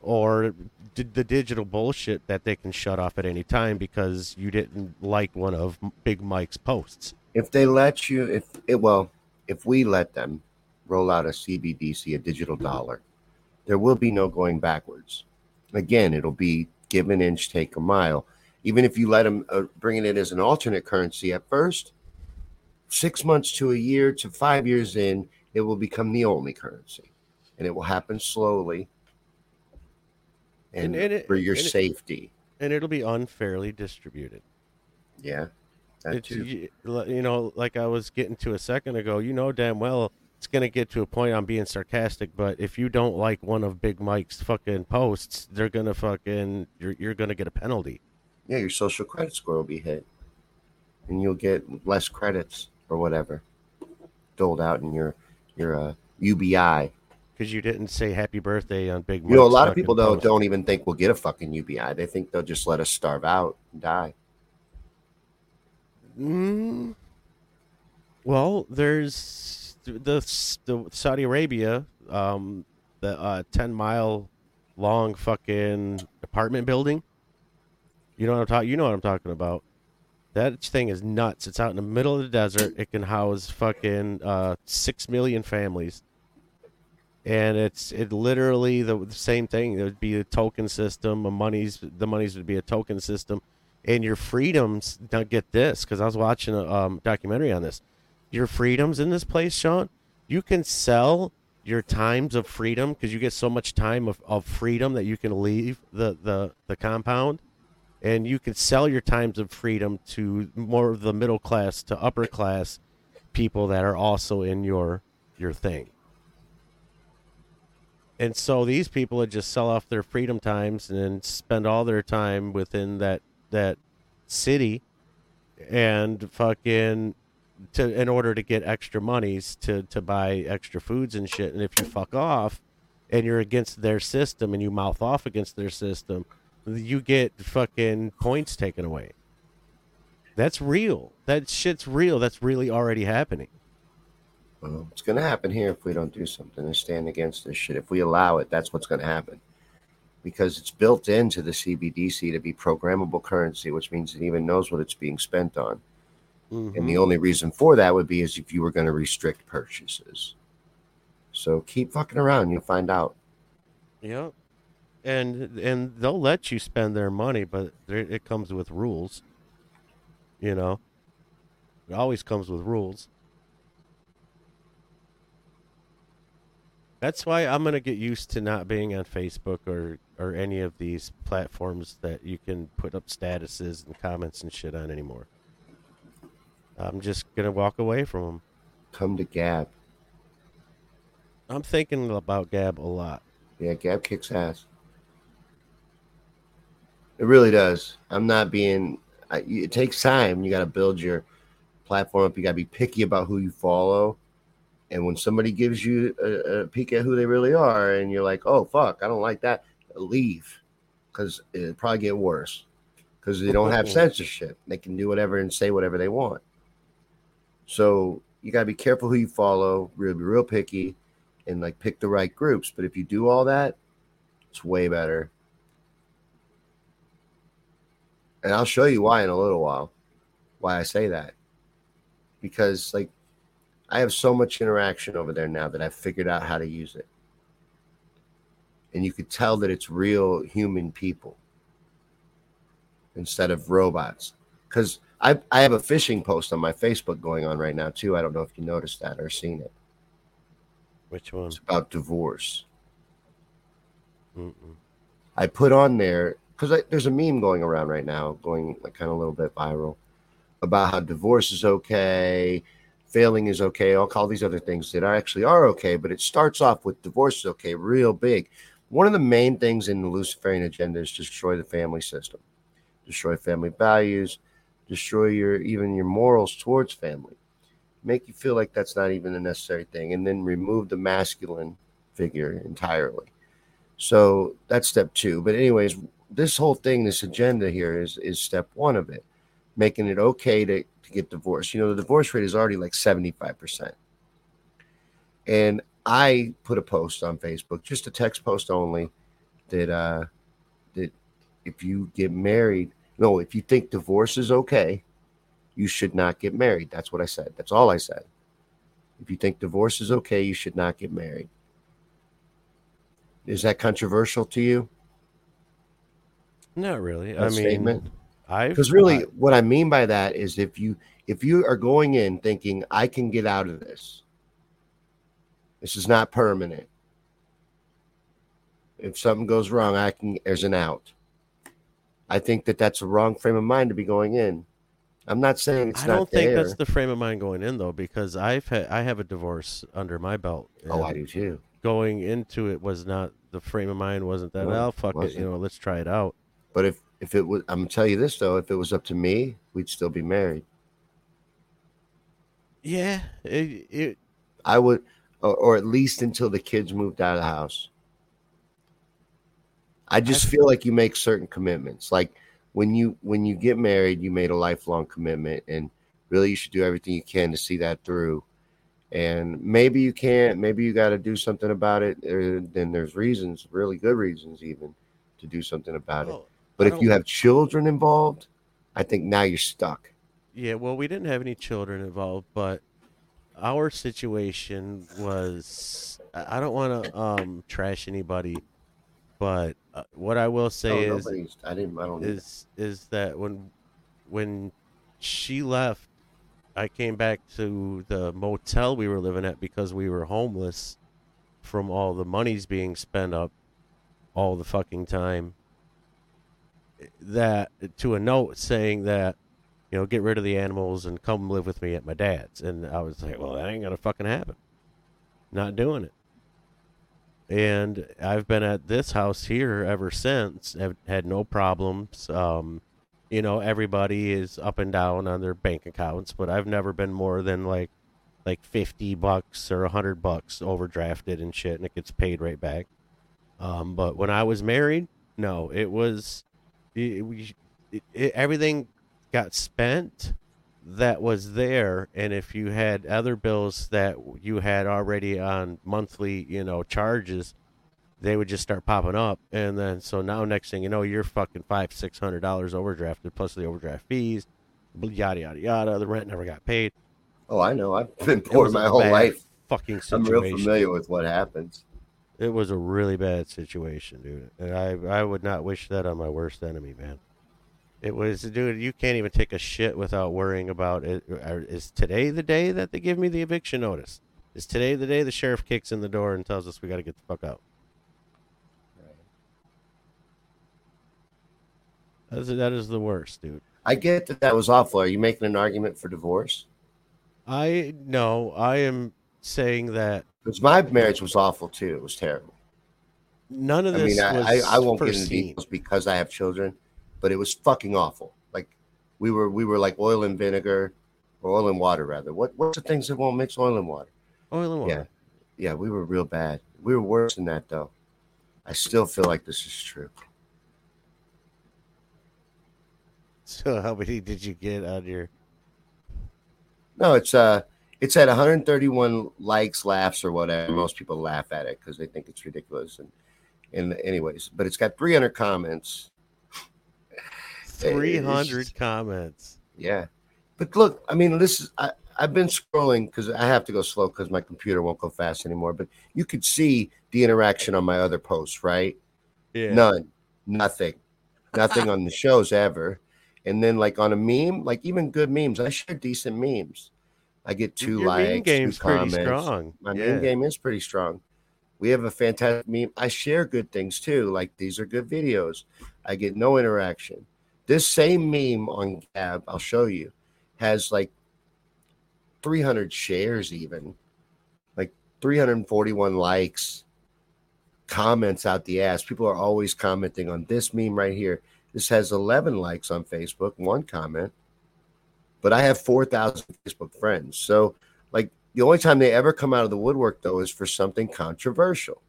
or the digital bullshit that they can shut off at any time because you didn't like one of Big Mike's posts. If they let you if it well, if we let them roll out a CBDC, a digital dollar, there will be no going backwards. Again, it'll be give an inch, take a mile. Even if you let them uh, bring it in as an alternate currency at first, six months to a year to five years in, it will become the only currency, and it will happen slowly. And, and, and it, for your and safety, it, and it'll be unfairly distributed. Yeah, you, you know, like I was getting to a second ago. You know damn well it's gonna get to a point I'm being sarcastic, but if you don't like one of Big Mike's fucking posts, they're gonna fucking you're you're gonna get a penalty. Yeah, your social credit score will be hit, and you'll get less credits or whatever doled out in your your uh, UBI because you didn't say happy birthday on Big. Mike's you know, a lot of people though post. don't even think we'll get a fucking UBI. They think they'll just let us starve out and die. Mm. Well, there's the, the Saudi Arabia, um, the uh, ten mile long fucking apartment building. You know what I'm talking. You know what I'm talking about. That thing is nuts. It's out in the middle of the desert. It can house fucking uh, six million families, and it's it literally the, the same thing. It would be a token system. The monies the monies would be a token system, and your freedoms. Now get this, because I was watching a um, documentary on this your freedoms in this place, Shawn. You can sell your times of freedom because you get so much time of, of freedom that you can leave the, the, the compound and you can sell your times of freedom to more of the middle class to upper class people that are also in your your thing. And so these people would just sell off their freedom times and then spend all their time within that that city and fucking to in order to get extra monies to to buy extra foods and shit. And if you fuck off and you're against their system and you mouth off against their system, you get fucking points taken away. That's real. That shit's real. That's really already happening. Well, it's going to happen here if we don't do something and stand against this shit. If we allow it, that's what's going to happen. Because it's built into the CBDC to be programmable currency, which means it even knows what it's being spent on. Mm-hmm. And the only reason for that would be is if you were going to restrict purchases. So keep fucking around, you'll find out. Yeah. And and they'll let you spend their money, but it comes with rules. You know. It always comes with rules. That's why I'm gonna get used to not being on Facebook or or any of these platforms that you can put up statuses and comments and shit on anymore. I'm just gonna walk away from them. Come to Gab. I'm thinking about Gab a lot. Yeah, Gab kicks ass. It really does. I'm not being. I, it takes time. You got to build your platform up. You got to be picky about who you follow. And when somebody gives you a, a peek at who they really are, and you're like, "Oh fuck, I don't like that," leave, because it'll probably get worse. Because they don't have censorship, they can do whatever and say whatever they want. So you gotta be careful who you follow. Real, be real picky, and like pick the right groups. But if you do all that, it's way better. And I'll show you why in a little while. Why I say that. Because like I have so much interaction over there now that I've figured out how to use it. And you could tell that it's real human people instead of robots. Because I, I have a fishing post on my Facebook going on right now, too. I don't know if you noticed that or seen it. Which one? It's about divorce. Mm-mm. I put on there because there's a meme going around right now, going like kind of a little bit viral about how divorce is okay, failing is okay, all call these other things that are actually are okay, but it starts off with divorce is okay, real big. One of the main things in the Luciferian agenda is destroy the family system, destroy family values, destroy your even your morals towards family, make you feel like that's not even a necessary thing, and then remove the masculine figure entirely. So that's step two. But anyways, this whole thing, this agenda here is is step one of it, making it okay to, to get divorced. You know, the divorce rate is already like 75%. And I put a post on Facebook, just a text post only, that uh that if you get married, no, if you think divorce is okay, you should not get married. That's what I said. That's all I said. If you think divorce is okay, you should not get married. Is that controversial to you? Not really. That I mean, statement? I Because really, what I mean by that is if you if you are going in thinking I can get out of this, this is not permanent. If something goes wrong, I can there's an out. I think that that's a wrong frame of mind to be going in. I'm not saying it's not I don't think there. that's the frame of mind going in though, because I've had I have a divorce under my belt. oh, I do too. Going into it was not the frame of mind wasn't that. No, well, fuck it, you know, let's try it out. But if if it was, I'm gonna tell you this though, if it was up to me, we'd still be married. Yeah, it, it I would, or, or at least until the kids moved out of the house. I just feel like you make certain commitments. Like when you when you get married, you made a lifelong commitment, and really you should do everything you can to see that through. And maybe you can't. Maybe you got to do something about it. Or then there's reasons, really good reasons, even to do something about it. But if you have children involved, I think now you're stuck. Yeah, well, we didn't have any children involved, but our situation was I I don't want to um trash anybody, but uh, what I will say Oh, is I didn't. I don't. is is that when when she left, I came back to the motel we were living at because we were homeless from all the monies being spent up all the fucking time. That to a note saying that you know get rid of the animals and come live with me at my dad's, and I was like, well, that ain't gonna fucking happen. Not doing it. And I've been at this house here ever since. Have had no problems. Um, you know, everybody is up and down on their bank accounts, but I've never been more than like like fifty bucks or a hundred bucks overdrafted and shit, and it gets paid right back. Um, but when I was married, no, it was it, we it, it, everything got spent that was there and if you had other bills that you had already on monthly you know charges they would just start popping up and then so now next thing you know you're fucking five six hundred dollars overdrafted plus the overdraft fees yada yada yada the rent never got paid Oh, I know. I've been poor my whole life. fucking situation. I'm real familiar with what happens. it was a really bad situation dude and i i would not wish that on my worst enemy man it was dude you can't even take a shit without worrying about it. Is today the day that they give me the eviction notice is today the day the sheriff kicks in the door and tells us we got to get the fuck out That's, that is the worst dude I get that that was awful. Are you making an argument for divorce? i no i am saying that Because my marriage was awful too. It was terrible. none of I this mean, I, was I, I won't get into details because I have children, but it was fucking awful. Like we were we were like oil and vinegar, or oil and water rather. What what's the things that won't mix oil and water? Oil and water. Yeah. Yeah, we were real bad. We were worse than that though. I still feel like this is true. So how many did you get on your? No, it's uh it's at 131 likes, laughs, or whatever. Most people laugh at it because they think it's ridiculous. And and anyways, but it's got 300 comments. Three hundred comments. Yeah, but look, I mean, this is I, I've been scrolling because I have to go slow because my computer won't go fast anymore. But you could see the interaction on my other posts, right? Yeah. None, nothing, nothing on the shows ever. And then like on a meme, like even good memes, I share decent memes. I get two Your likes, meme game's two pretty comments. strong. My yeah. meme game is pretty strong. We have a fantastic meme. I share good things too. Like these are good videos. I get no interaction. This same meme on Gab, I'll show you, has like 300 shares, even like 341 likes, comments out the ass. People are always commenting on this meme right here. This has 11 likes on Facebook, one comment, but I have 4,000 Facebook friends. So, like, the only time they ever come out of the woodwork, though, is for something controversial.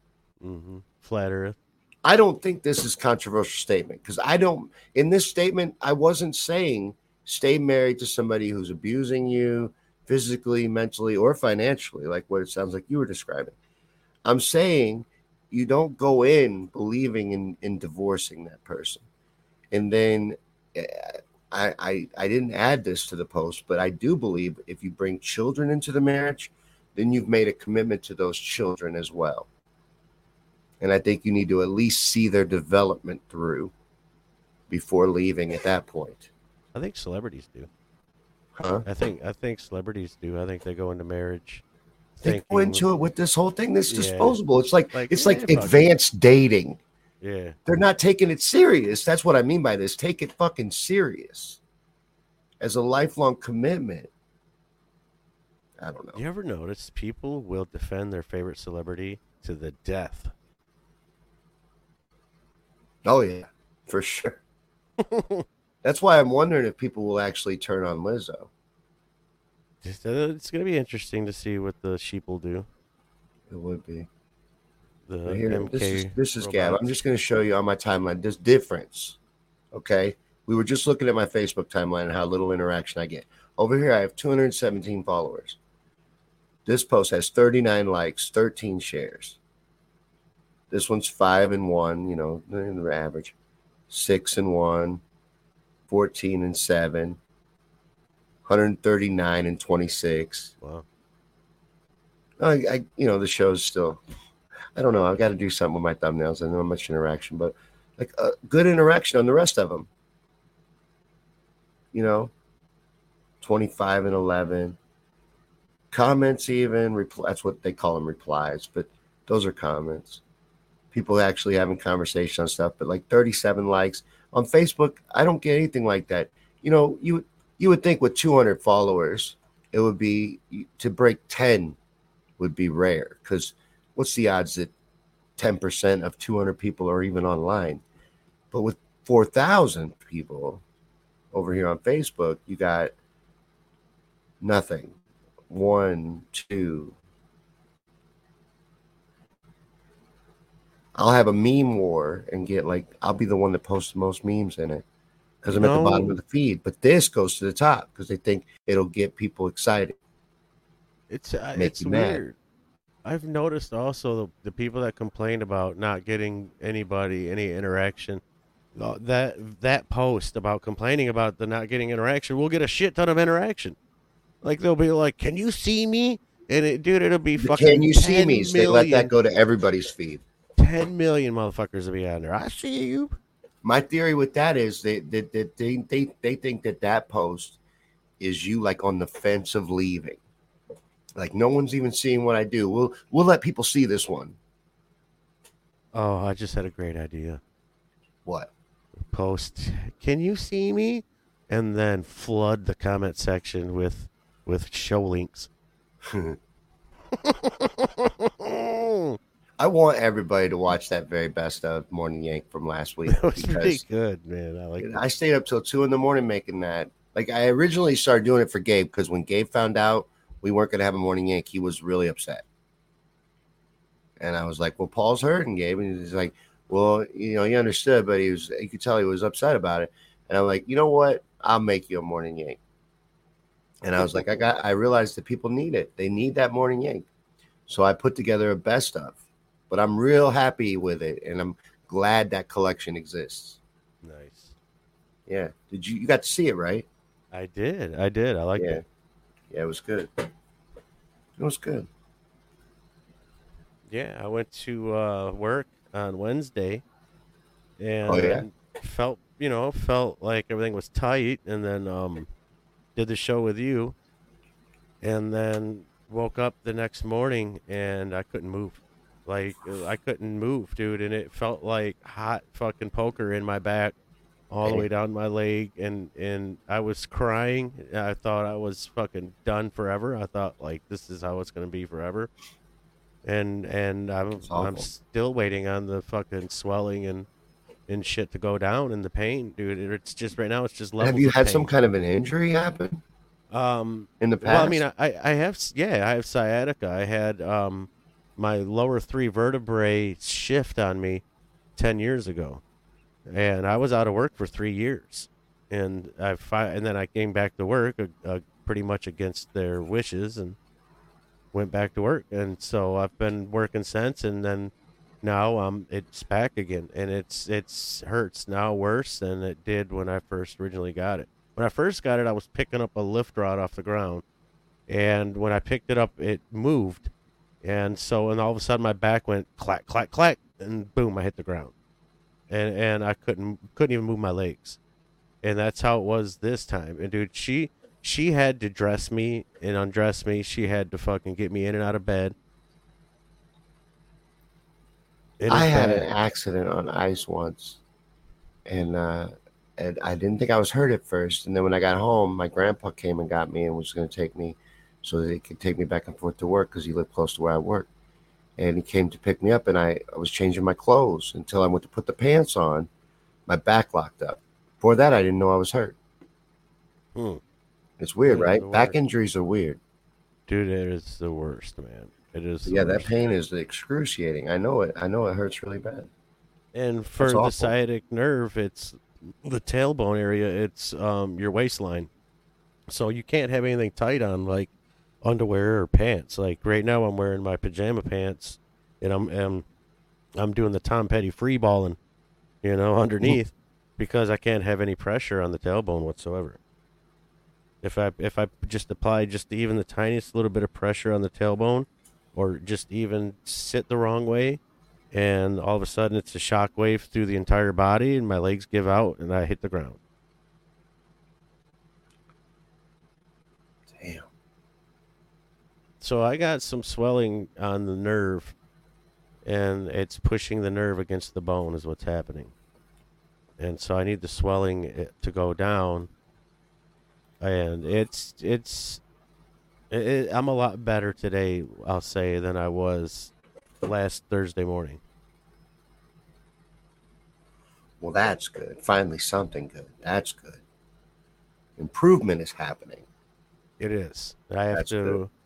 Mm-hmm. Flat Earth. I don't think this is controversial statement because I don't in this statement I wasn't saying stay married to somebody who's abusing you physically, mentally, or financially, like what it sounds like you were describing. I'm saying you don't go in believing in in divorcing that person, and then eh, I I I didn't add this to the post, but I do believe if you bring children into the marriage, then you've made a commitment to those children as well. And I think you need to at least see their development through before leaving at that point. I think celebrities do. Huh? I think I think celebrities do. I think they go into marriage. They go into it with this whole thing that's Yeah. disposable. It's like, Like, it's yeah, like fuck it. advanced dating. Yeah. They're not taking it serious. That's what I mean by this. Take it fucking serious as a lifelong commitment. I don't know. You ever notice people will defend their favorite celebrity to the death? Oh yeah, for sure. That's why I'm wondering if people will actually turn on Lizzo. Uh, It's going to be interesting to see what the sheep will do. It would be. The here, MK this is this is Gab. I'm just going to show you on my timeline this difference. Okay, we were just looking at my Facebook timeline and how little interaction I get. Over here, I have 217 followers. This post has 39 likes, 13 shares. This one's five and one, you know, the average. Six and one, 14 and seven, 139 and 26. Wow. I, I you know, the show's still. I don't know. I've got to do something with my thumbnails. I don't have much interaction, but like a good interaction on the rest of them. You know, twenty-five and eleven comments. Even repl- that's what they call them replies, but those are comments. People actually having conversation on stuff, but like thirty-seven likes on Facebook. I don't get anything like that. You know, you you would think with two hundred followers, it would be to break ten would be rare because what's the odds that 10% of 200 people are even online but with 4000 people over here on facebook you got nothing one two i'll have a meme war and get like i'll be the one that posts the most memes in it because i'm at the bottom of the feed but this goes to the top because they think it'll get people excited It's uh, it's you mad. weird. I've noticed also the, the people that complain about not getting anybody any interaction. uh, That that post about complaining about the not getting interaction will get a shit ton of interaction. Like they'll be like, "Can you see me?" And it, dude, it'll be fucking. can you see 10 me they let that go to everybody's feed 10 million motherfuckers will be on there. I see you. my theory with that is they they, they, they, they think that that post is you like on the fence of leaving like no one's even seeing what i do we'll we'll let people see this one Oh, I just had a great idea. what Post, can you see me? And then flood the comment section with with show links. i want everybody to watch that very best of morning yank from last week That was pretty good, man. I like i stayed up till two in the morning making that like i originally started doing it for gabe because when gabe found out we weren't going to have a morning yank. He was really upset. And I was like, well, Paul's hurting, Gabe. And he's like, well, you know, he understood, but he was, you could tell he was upset about it. And I'm like, you know what? I'll make you a morning yank. And I was like, I got, I realized that people need it. They need that morning yank. So I put together a best of, but I'm real happy with it. And I'm glad that collection exists. Nice. Yeah. Did you, you got to see it, right? I did. I did. I like yeah. it. Yeah, it was good. It was good. Yeah, I went to uh, work on Wednesday, and Oh, yeah? felt you know felt like everything was tight, and then um, did the show with you, and then woke up the next morning and I couldn't move, like uh, I couldn't move, dude, and it felt like hot fucking poker in my back, all the way down my leg, and and I was crying. I thought I was fucking done forever. I thought like this is how it's gonna be forever and and I'm I'm still waiting on the fucking swelling and and shit to go down and the pain, dude. It's just right now. It's just levels. Have you had some kind of an injury happen Um. in the past? Well, I mean, I I have yeah, I have sciatica. I had um my lower three vertebrae shift on me ten years ago, and I was out of work for three years, and I fi- and then I came back to work uh, uh, pretty much against their wishes and went back to work, and so I've been working since, and then now um it's back again, and it's it's hurts now worse than it did when I first originally got it. When I first got it, I was picking up a lift rod off the ground, and when I picked it up, it moved, and so and all of a sudden my back went clack clack clack, and boom, I hit the ground, and and I couldn't couldn't even move my legs, and that's how it was this time. And dude, she she had to dress me and undress me. She had to fucking get me in and out of bed. I had bad. an accident on ice once, and uh, and I didn't think I was hurt at first. And then when I got home, my grandpa came and got me and was going to take me so that he could take me back and forth to work because he lived close to where I worked. And he came to pick me up, and I, I was changing my clothes until I went to put the pants on. My back locked up. Before that, I didn't know I was hurt. Hmm. It's weird, right? Back injuries are weird. Dude, it is the worst, man. It is. Yeah, that pain is excruciating. I know it. I know it hurts really bad. And for That's the awful. sciatic nerve, it's the tailbone area. It's um your waistline, so you can't have anything tight on like underwear or pants. Like right now, I'm wearing my pajama pants, and I'm I'm, I'm doing the Tom Petty free balling, you know, underneath, because I can't have any pressure on the tailbone whatsoever. If I if I just apply just even the tiniest little bit of pressure on the tailbone, or just even sit the wrong way, and all of a sudden it's a shock wave through the entire body, and my legs give out, and I hit the ground. Damn. So I got some swelling on the nerve, and it's pushing the nerve against the bone, is what's happening. And so I need the swelling eh, to go down, and it's it's. It, I'm a lot better today, I'll say, than I was last Thursday morning. Well, that's good. Finally, something good. That's good. Improvement is happening. It is. I have That's to. s-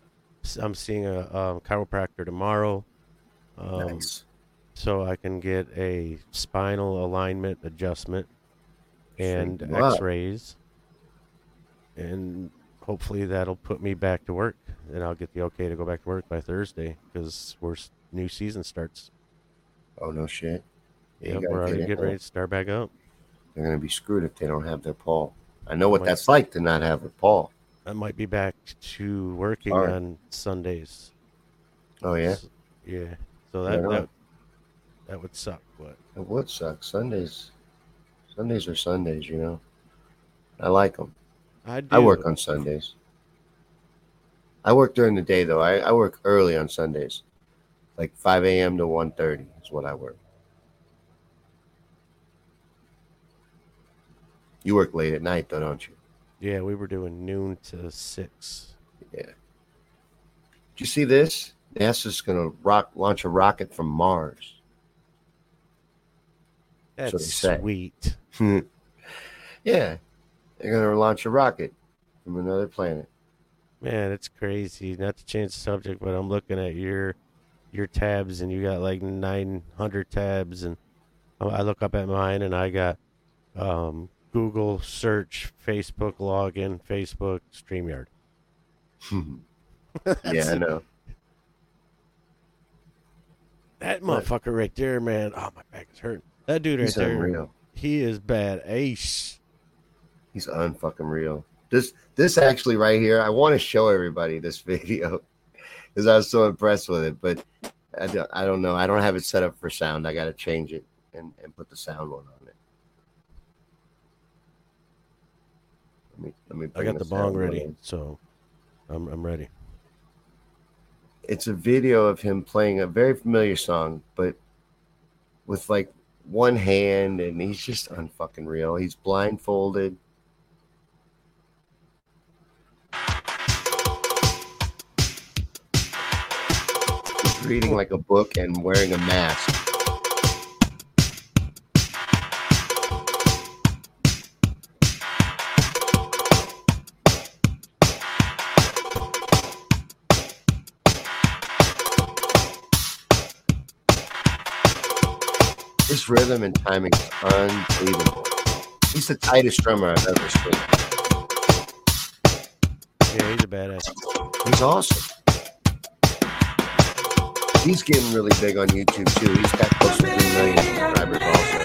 I'm seeing a um, chiropractor tomorrow. Um, nice. so I can get a spinal alignment adjustment and x-rays and hopefully that'll put me back to work and I'll get the okay to go back to work by Thursday because we're new season starts. Oh no shit. Yeah, Yep, we're already get getting ready to start back up. They're gonna be screwed if they don't have their Paul. I know what that's like to not have a Paul. I might be back to working right. on Sundays. Oh yeah, S- yeah. So that that, that would suck, but it would suck. Sundays, Sundays are Sundays. You know, I like them. I do. I work on Sundays. I work during the day though. I, I work early on Sundays, like 5 a.m. to 1.30 is what I work. You work late at night though, don't you? Yeah, we were doing noon to six. Did you see this? NASA's going to rock launch a rocket from Mars. That's what That's they say. sweet. yeah, they're going to launch a rocket from another planet. Man, it's crazy. Not to change the subject, but I'm looking at your your tabs, and you got like 900 tabs, and I look up at mine, and I got um, Google search, Facebook login, Facebook Streamyard. yeah, I know. That motherfucker right there, man. Oh, my back is hurting. That dude right He's there, unreal. he is bad ace. He's unfucking real. This this actually right here, I want to show everybody this video because I was so impressed with it. But I don't, I don't know. I don't have it set up for sound. I got to change it and, and put the sound one on it. Let me let me. I got the bong ready, in. so I'm I'm ready. It's a video of him playing a very familiar song, but with like one hand, and he's just unfucking real. He's blindfolded. He's reading like a book and wearing a mask. Rhythm and timing is unbelievable. He's the tightest drummer I've ever seen. Yeah, he's a badass. He's awesome. He's getting really big on YouTube too. He's got close to 3 million subscribers also.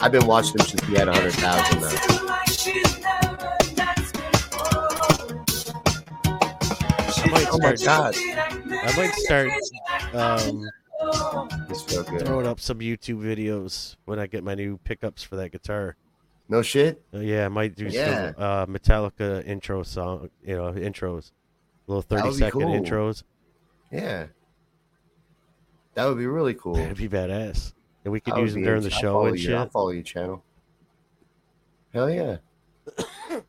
I've been watching him since he had 100,000 now. I might Oh my. God. I might start um, So good. throwing up some YouTube videos when I get my new pickups for that guitar. No shit? Uh, yeah, I might do Yeah. some uh, Metallica intro song, you know, intros, little thirty second cool. intros. Yeah. That would be really cool. That'd be badass. And we could use them during the I'll show and you. I'll follow your channel. Hell yeah.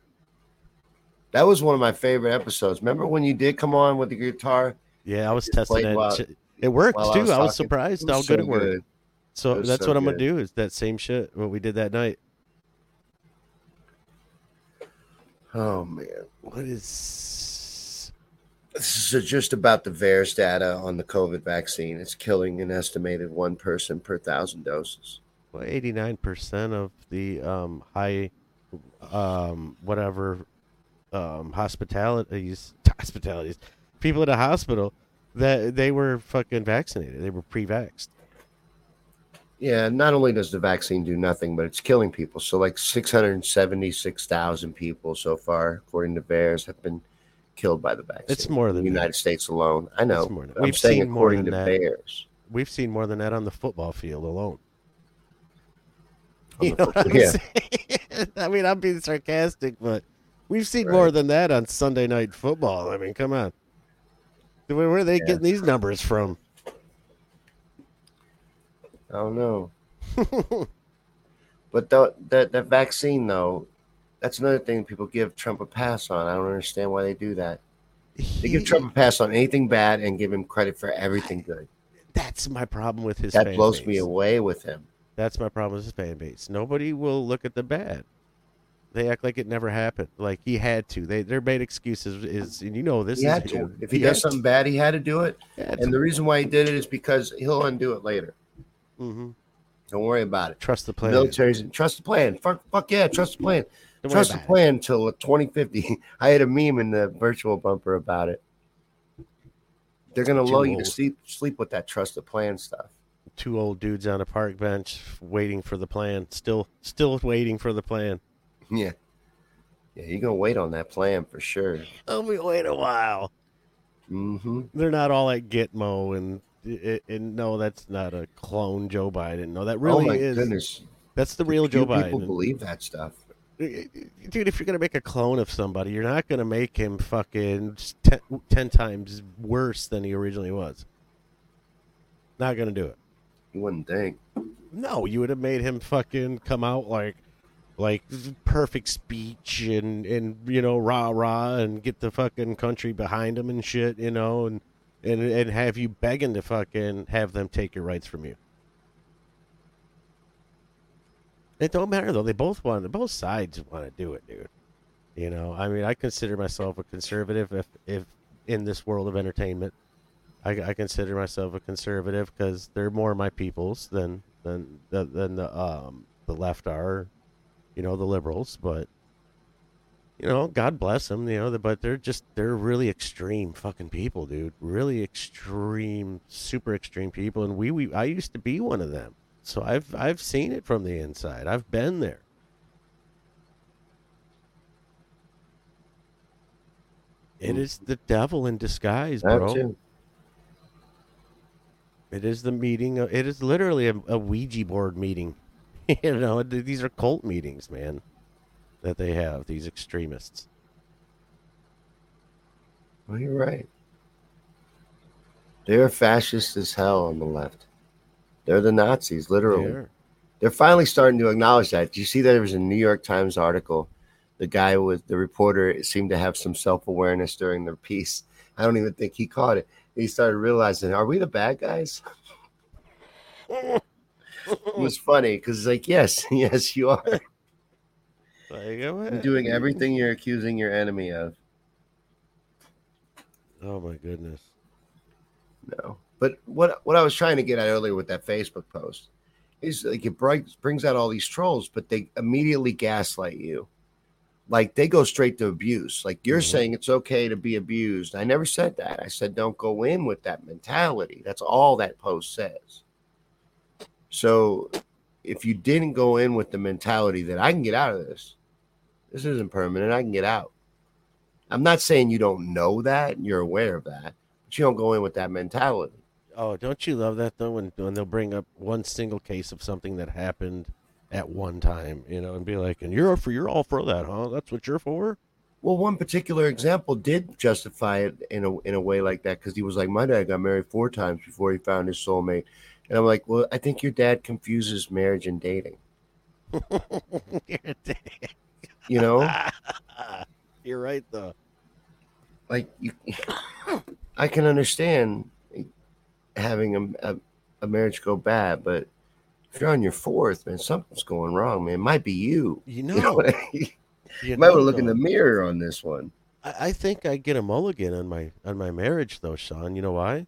that was one of my favorite episodes. Remember when you did come on with the guitar? Yeah, I was testing that. while- shit. It worked while I too. was I was surprised how good so it worked. good. So that's so what I'm good. gonna do. Is that same shit what we did that night? Oh man. What is? This is just about the VAERS data on the COVID vaccine. It's killing an estimated one person per thousand doses. Well, eighty nine percent of the um, high, um, whatever, um, hospitalities, hospitalities, people in the hospital that they were fucking vaccinated. They were pre-vaxxed. Yeah, not only does the vaccine do nothing, but it's killing people. So, like 676,000 people so far, according to VAERS, have been killed by the vaccine. It's more than the that. United States alone. I know. Than- I'm we've saying seen more according to than that. VAERS. We've seen more than that on the football field alone. You know what I'm yeah. I mean, I'm being sarcastic, but we've seen Right. more than that on Sunday night football. I mean, come on. Where are they Yeah. getting these numbers from? I don't know. but the, that that vaccine, though, that's another thing people give Trump a pass on. I don't understand why they do that. They give Trump a pass on anything bad and give him credit for everything good. That's my problem with his That blows base. me away with him. That's my problem with his fan base. Nobody will look at the bad. They act like it never happened. Like he had to. They they're made excuses. Is and you know this He is had to. If he, had does something bad, he had to do it. And to. the reason why he did it is because he'll undo it later. Mhm. Don't worry about it. Trust the plan. military's trust the plan. Fuck, fuck yeah, trust the plan. Don't trust the plan until 2050. I had a meme in the virtual bumper about it. They're gonna Too lull you to sleep sleep with that trust the plan stuff. Two old dudes on a park bench waiting for the plan. Still still waiting for the plan. Yeah. Yeah, you're gonna wait on that plan for sure. I'll be wait a while. Mm-hmm. They're not all at Gitmo and and, and no, that's not a clone Joe Biden. No, that really oh my is. goodness. That's the real Few Joe people Biden. believe that stuff. dude, if you're gonna make a clone of somebody, you're not gonna make him fucking ten, times worse than he originally was. Not gonna do it. You wouldn't think. No, you would have made him fucking come out like, like perfect speech and and you know rah rah and get the fucking country behind them and shit, you know, and and and have you begging to fucking have them take your rights from you. It don't matter though. They both want. Both sides want to do it, dude. You know, I mean, I consider myself a conservative if, if in this world of entertainment, I, I consider myself a conservative because they're more my peoples than than than the um the left are, you know, the liberals. But you know, God bless them, you know, but they're just they're really extreme fucking people, dude. Really extreme, super extreme people, and we we I used to be one of them, so I've I've seen it from the inside. I've been there. It is the devil in disguise, bro. It is the meeting. Of, it is literally a, a Ouija board meeting. you know, these are cult meetings, man, that they have. These extremists. Well, you're right. They're fascist as hell on the left. They're the Nazis, literally. They're- They're finally starting to acknowledge that. Do you see that there was a New York Times article? The guy with the reporter seemed to have some self awareness during the piece. I don't even think he caught it. He started realizing, are we the bad guys? it was funny because it's like, yes, yes, you are. Like, You're doing everything you're accusing your enemy of. Oh my goodness. No. But what what I was trying to get at earlier with that Facebook post is like it brings brings out all these trolls, but they immediately gaslight you. Like they go straight to abuse. Like you're Mhm. saying it's okay to be abused. I never said that. I said don't go in with that mentality. That's all that post says. So if you didn't go in with the mentality that I can get out of this, this isn't permanent, I can get out. I'm not saying you don't know that, and you're aware of that, but you don't go in with that mentality. Oh, don't you love that though? When when they'll bring up one single case of something that happened at one time, you know, and be like, "And you're for you're all for that, huh? That's what you're for." Well, one particular example did justify it in a in a way like that because he was like, "My dad got married four times before he found his soulmate," and I'm like, "Well, I think your dad confuses marriage and dating." You know, you're right though. like you, I can understand having a, a a marriage go bad, but if you're on your fourth, man, something's going wrong, man. It might be you. You know, You know I mean? you might want to look in the mirror on this one. I, I think I get a mulligan on my on my marriage though, Shawn. You know why?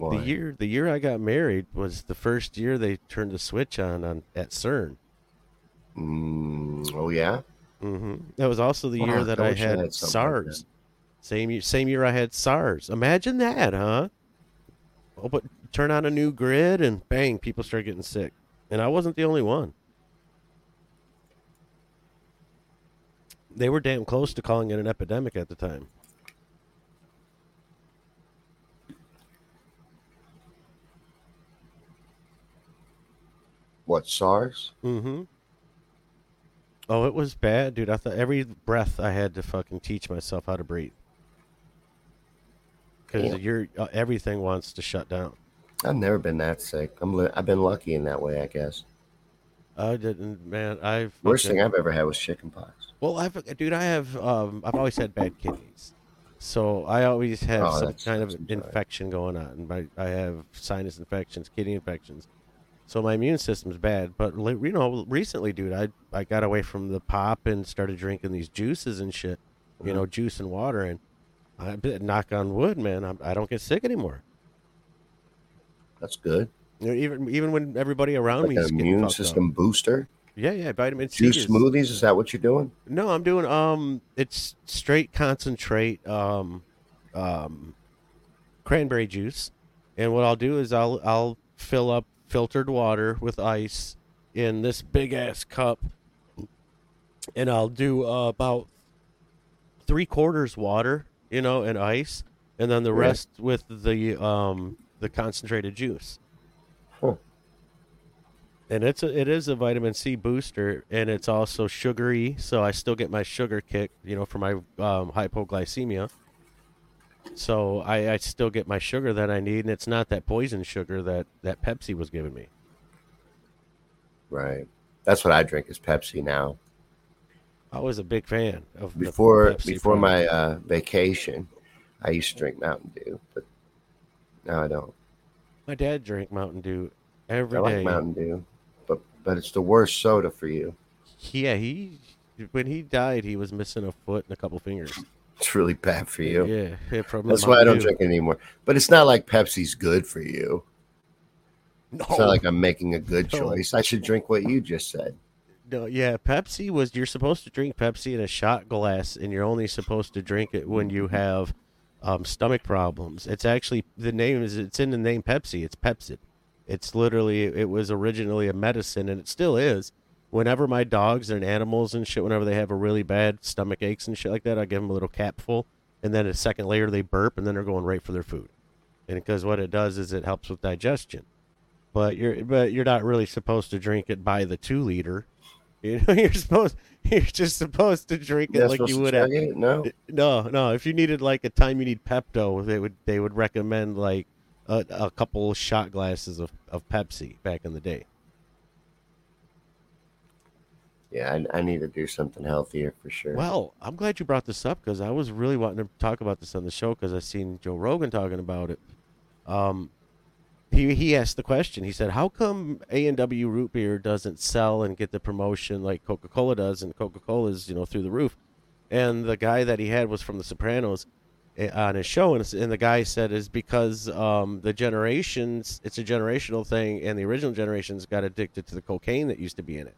Why? The year the year I got married was the first year they turned the switch on on at CERN. Mm, oh yeah. hmm That was also the Wow, year that I had, had something like SARS. Same year, same year I had SARS. Imagine that, huh? Oh, but turn on a new grid and bang, people start getting sick, and I wasn't the only one. They were damn close to calling it an epidemic at the time. What SARS? Mm-hmm. Oh, it was bad, dude. I thought every breath I had to fucking teach myself how to breathe. Because you're uh, everything wants to shut down. I've never been that sick. I'm li- I've been lucky in that way, I guess. I didn't, man. I've Worst fucking- thing I've ever had was chickenpox. Well, I've, dude, I have, um, I've always had bad kidneys, so I always have Oh, some kind of infection going on. My, I have sinus infections, kidney infections, so my immune system's bad. But you know, recently, dude, I I got away from the pop and started drinking these juices and shit, you Mm-hmm. know, juice and water, and I knock on wood, man, I'm, I don't get sick anymore. That's good. You know, even even when everybody around Like me is immune fucked up. system booster. Yeah, yeah, vitamin C. Juice smoothies. Is that what you're doing? No, I'm doing um it's straight concentrate um um cranberry juice. And what I'll do is I'll I'll fill up filtered water with ice in this big ass cup and I'll do uh, about three quarters water, you know, and ice, and then the Right. rest with the um the concentrated juice. Huh. And it's a, it is a vitamin C booster, and it's also sugary, so I still get my sugar kick, you know, for my um, hypoglycemia. So I, I still get my sugar that I need, and it's not that poison sugar that that Pepsi was giving me. Right. That's what I drink is Pepsi now. I was a big fan of Before before product. my uh, vacation, I used to drink Mountain Dew, but now I don't. my dad drank Mountain Dew every I day. like Mountain Dew, but but it's the worst soda for you. Yeah, he when he died, he was missing a foot and a couple fingers. It's really bad for you. Yeah, yeah, from That's why I don't Mountain drink it anymore. But it's not like Pepsi's good for you. Dew. It's not like I'm making a good No. choice. I should drink what you just said. No, yeah, Pepsi was you're supposed to drink Pepsi in a shot glass, and you're only supposed to drink it when you have um, stomach problems. It's actually the name is it's in the name Pepsi. It's Pepcid. It's literally it was originally a medicine, and it still is. Whenever my dogs and animals and shit, whenever they have a really bad stomach aches and shit like that, I give them a little cap full, and then a second later they burp, and then they're going right for their food. And because what it does is it helps with digestion. But you're but you're not really supposed to drink it by the two liter. You know, you're supposed you're just supposed to drink it like you would have. it? No. Eh, no, no. If you needed like a time you need Pepto, they would they would recommend like a, a couple shot glasses of, of Pepsi back in the day. Yeah, I, I need to do something healthier for sure. Well, I'm glad you brought this up because I was really wanting to talk about this on the show because I seen Joe Rogan talking about it. Um, he he asked the question. He said, "How come A and W root beer doesn't sell and get the promotion like Coca Cola does, and Coca Cola's you know through the roof?" And the guy that he had was from The Sopranos eh, on his show, and, and the guy said is because um, the generations, it's a generational thing, and the original generations got addicted to the cocaine that used to be in it.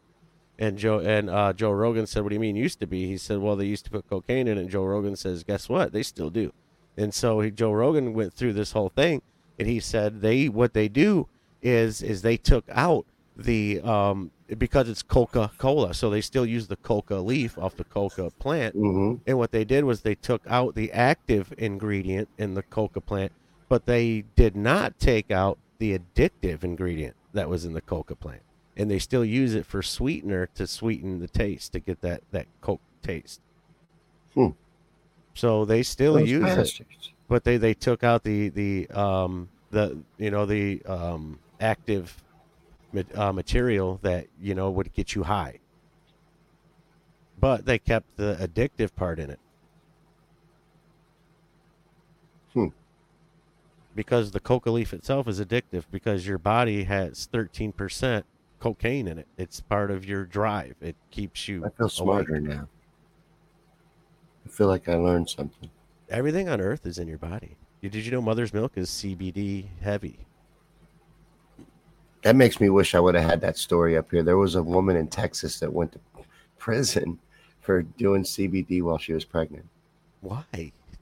And Joe and uh, Joe Rogan said, "What do you mean used to be?" He said, "Well, they used to put cocaine in it." And Joe Rogan says, "Guess what? They still do." And so he, Joe Rogan went through this whole thing, and he said they what they do is is they took out the um, because it's Coca Cola, so they still use the coca leaf off the coca plant. hmm And what they did was they took out the active ingredient in the coca plant, but they did not take out the addictive ingredient that was in the coca plant. And they still use it for sweetener to sweeten the taste to get that that coke taste. Hmm. So they still Those use it, bastards. but they they took out the the um the you know the um active uh, material that you know would get you high. But they kept the addictive part in it. Hmm. Because the coca leaf itself is addictive because your body has 13% cocaine in it. It's part of your drive. It keeps you I feel awake. smarter now. I feel like I learned something. Everything on earth is in your body. Did you know mother's milk is CBD heavy? That makes me wish I would have had that story up here. There was a woman in Texas that went to prison for doing CBD while she was pregnant. Why?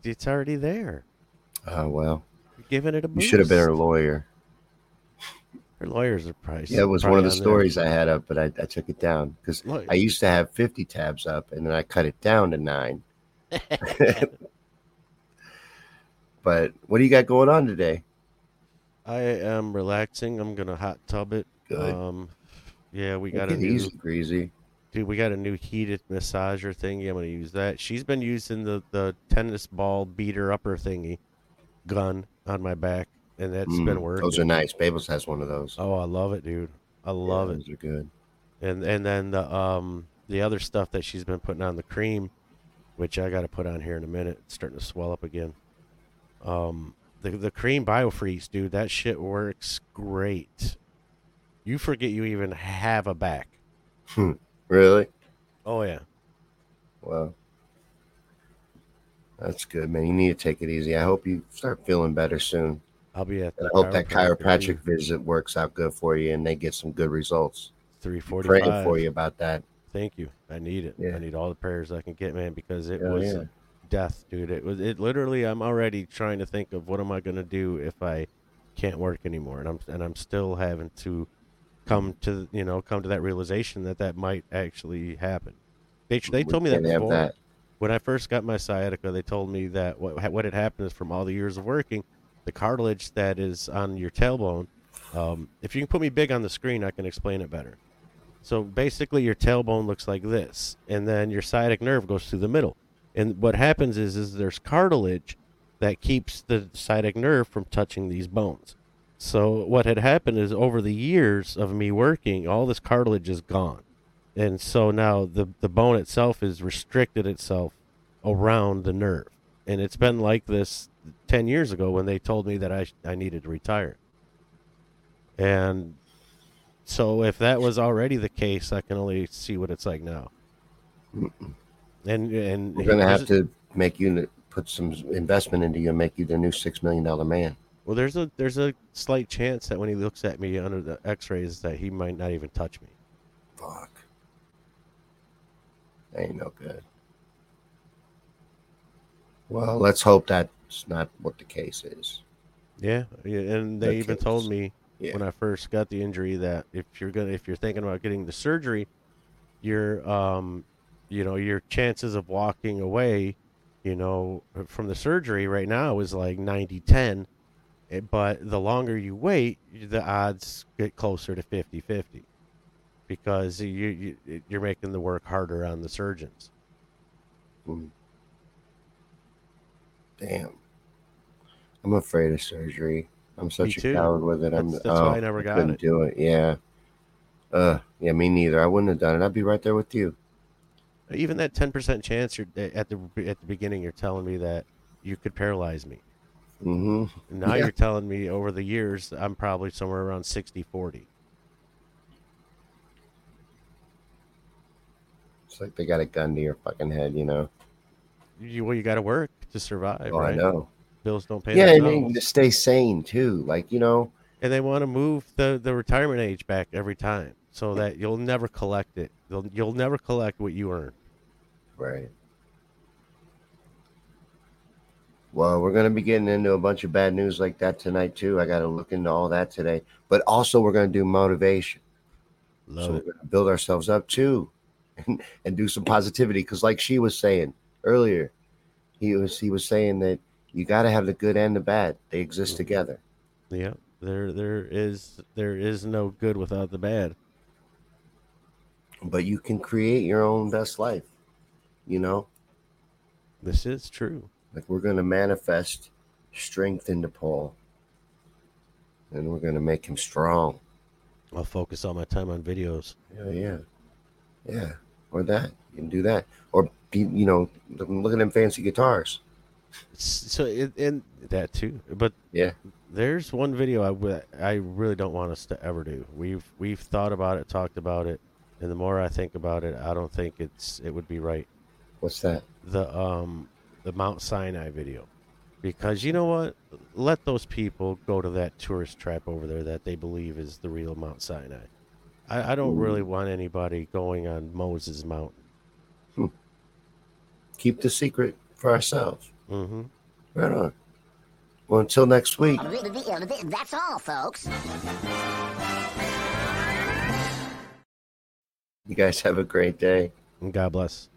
It's already there. Oh well, You're giving it a you should have been her lawyer. Her lawyers are probably. Yeah, it was one of the stories I had up, but I, I took it down because I used to have 50 tabs up and then I cut it down to nine. but what do you got going on today? I am relaxing. I'm gonna hot tub it. Good. Um, yeah, we got a new easy, greasy. dude. We got a new heated massager thingy. I'm gonna use that. She's been using the the tennis ball beater upper thingy gun on my back, and that's Mm, been working. Those are nice. Babels has one of those. Oh, I love it, dude. I love Yeah, it. Those are good. and and then the um the other stuff that she's been putting on the cream, which I got to put on here in a minute. It's starting to swell up again. Um, the the cream biofreeze, dude, that shit works great. You forget you even have a back. Really? Oh yeah, Well, that's good, man. You need to take it easy. I hope you start feeling better soon. I'll be at. I hope that chiropractic visit works out good for you and they get some good results. Three forty Praying for you about that. Thank you. I need it. Yeah. I need all the prayers I can get, man, because it Hell was yeah. death, dude. It was. It literally. I'm already trying to think of what am I gonna do if I can't work anymore, and I'm and I'm still having to come to you know come to that realization that that might actually happen. They they We told me that before. that. when I first got my sciatica. They told me that what what had happened is from all the years of working, the cartilage that is on your tailbone. Um, if you can put me big on the screen, I can explain it better. So basically, your tailbone looks like this, and then your sciatic nerve goes through the middle. And what happens is, is there's cartilage that keeps the sciatic nerve from touching these bones. So what had happened is, over the years of me working, all this cartilage is gone, and so now the the bone itself is restricted itself around the nerve, and it's been like this ten years ago when they told me that I I needed to retire. And so if that was already the case, I can only see what it's like now. And and We're gonna have to make you put some investment into you and make you the new six million dollar man. Well, there's a there's a slight chance that when he looks at me under the X-rays, that he might not even touch me. Fuck. Ain't no good. Well, let's hope that's not what the case is. Yeah, yeah, and they That even case. told me Yeah. when I first got the injury that if you're gonna if you're thinking about getting the surgery, your um, you know, your chances of walking away, you know, from the surgery right now is like 90-10. eh, But the longer you wait, the odds get closer to 50-50 because you, you you're making the work harder on the surgeons. Damn. I'm afraid of surgery. I'm such a too. coward with it. I'm, That's- that's why I never got couldn't it. do it. Yeah. Uh, yeah, me neither. I wouldn't have done it. I'd be right there with you. Even that 10% chance you're at the at the beginning you're telling me that you could paralyze me. Mm-hmm. Now Yeah. you're telling me over the years I'm probably somewhere around 60 40. It's like they got a gun to your fucking head, you know. You, well, you got to work to survive, Oh, I know. Bills don't pay Yeah, and then to stay sane too. Like you know, and they want to move the, the retirement age back every time so that you'll never collect it. You'll, you'll never collect what you earn. Right. Well, we're going to be getting into a bunch of bad news like that tonight too. I got to look into all that today. But also, we're going to do motivation. Love so it. we're going to build ourselves up too, and, and do some positivity. Because, like she was saying earlier, he was he was saying that you got to have the good and the bad. They exist Mhm. together. Yeah, there there is there is no good without the bad. But you can create your own best life. You know, This is true. like we're going to manifest strength into Paul, and we're going to make him strong. I'll focus all my time on videos. Yeah, yeah, yeah. Or that you can do that, you know look, at them fancy guitars. So it, and that too. But Yeah, there's one video I w- I really don't want us to ever do. We've we've thought about it, talked about it, and the more I think about it, I don't think it's it would be right. what's that? The um the Mount Sinai video. Because you know what? Let those people go to that tourist trap over there that they believe is the real Mount Sinai. I, I don't really want anybody going on Moses Mountain. Keep the secret for ourselves. hmm Right on. Well, until next week. That's all, folks. You guys have a great day. And God bless.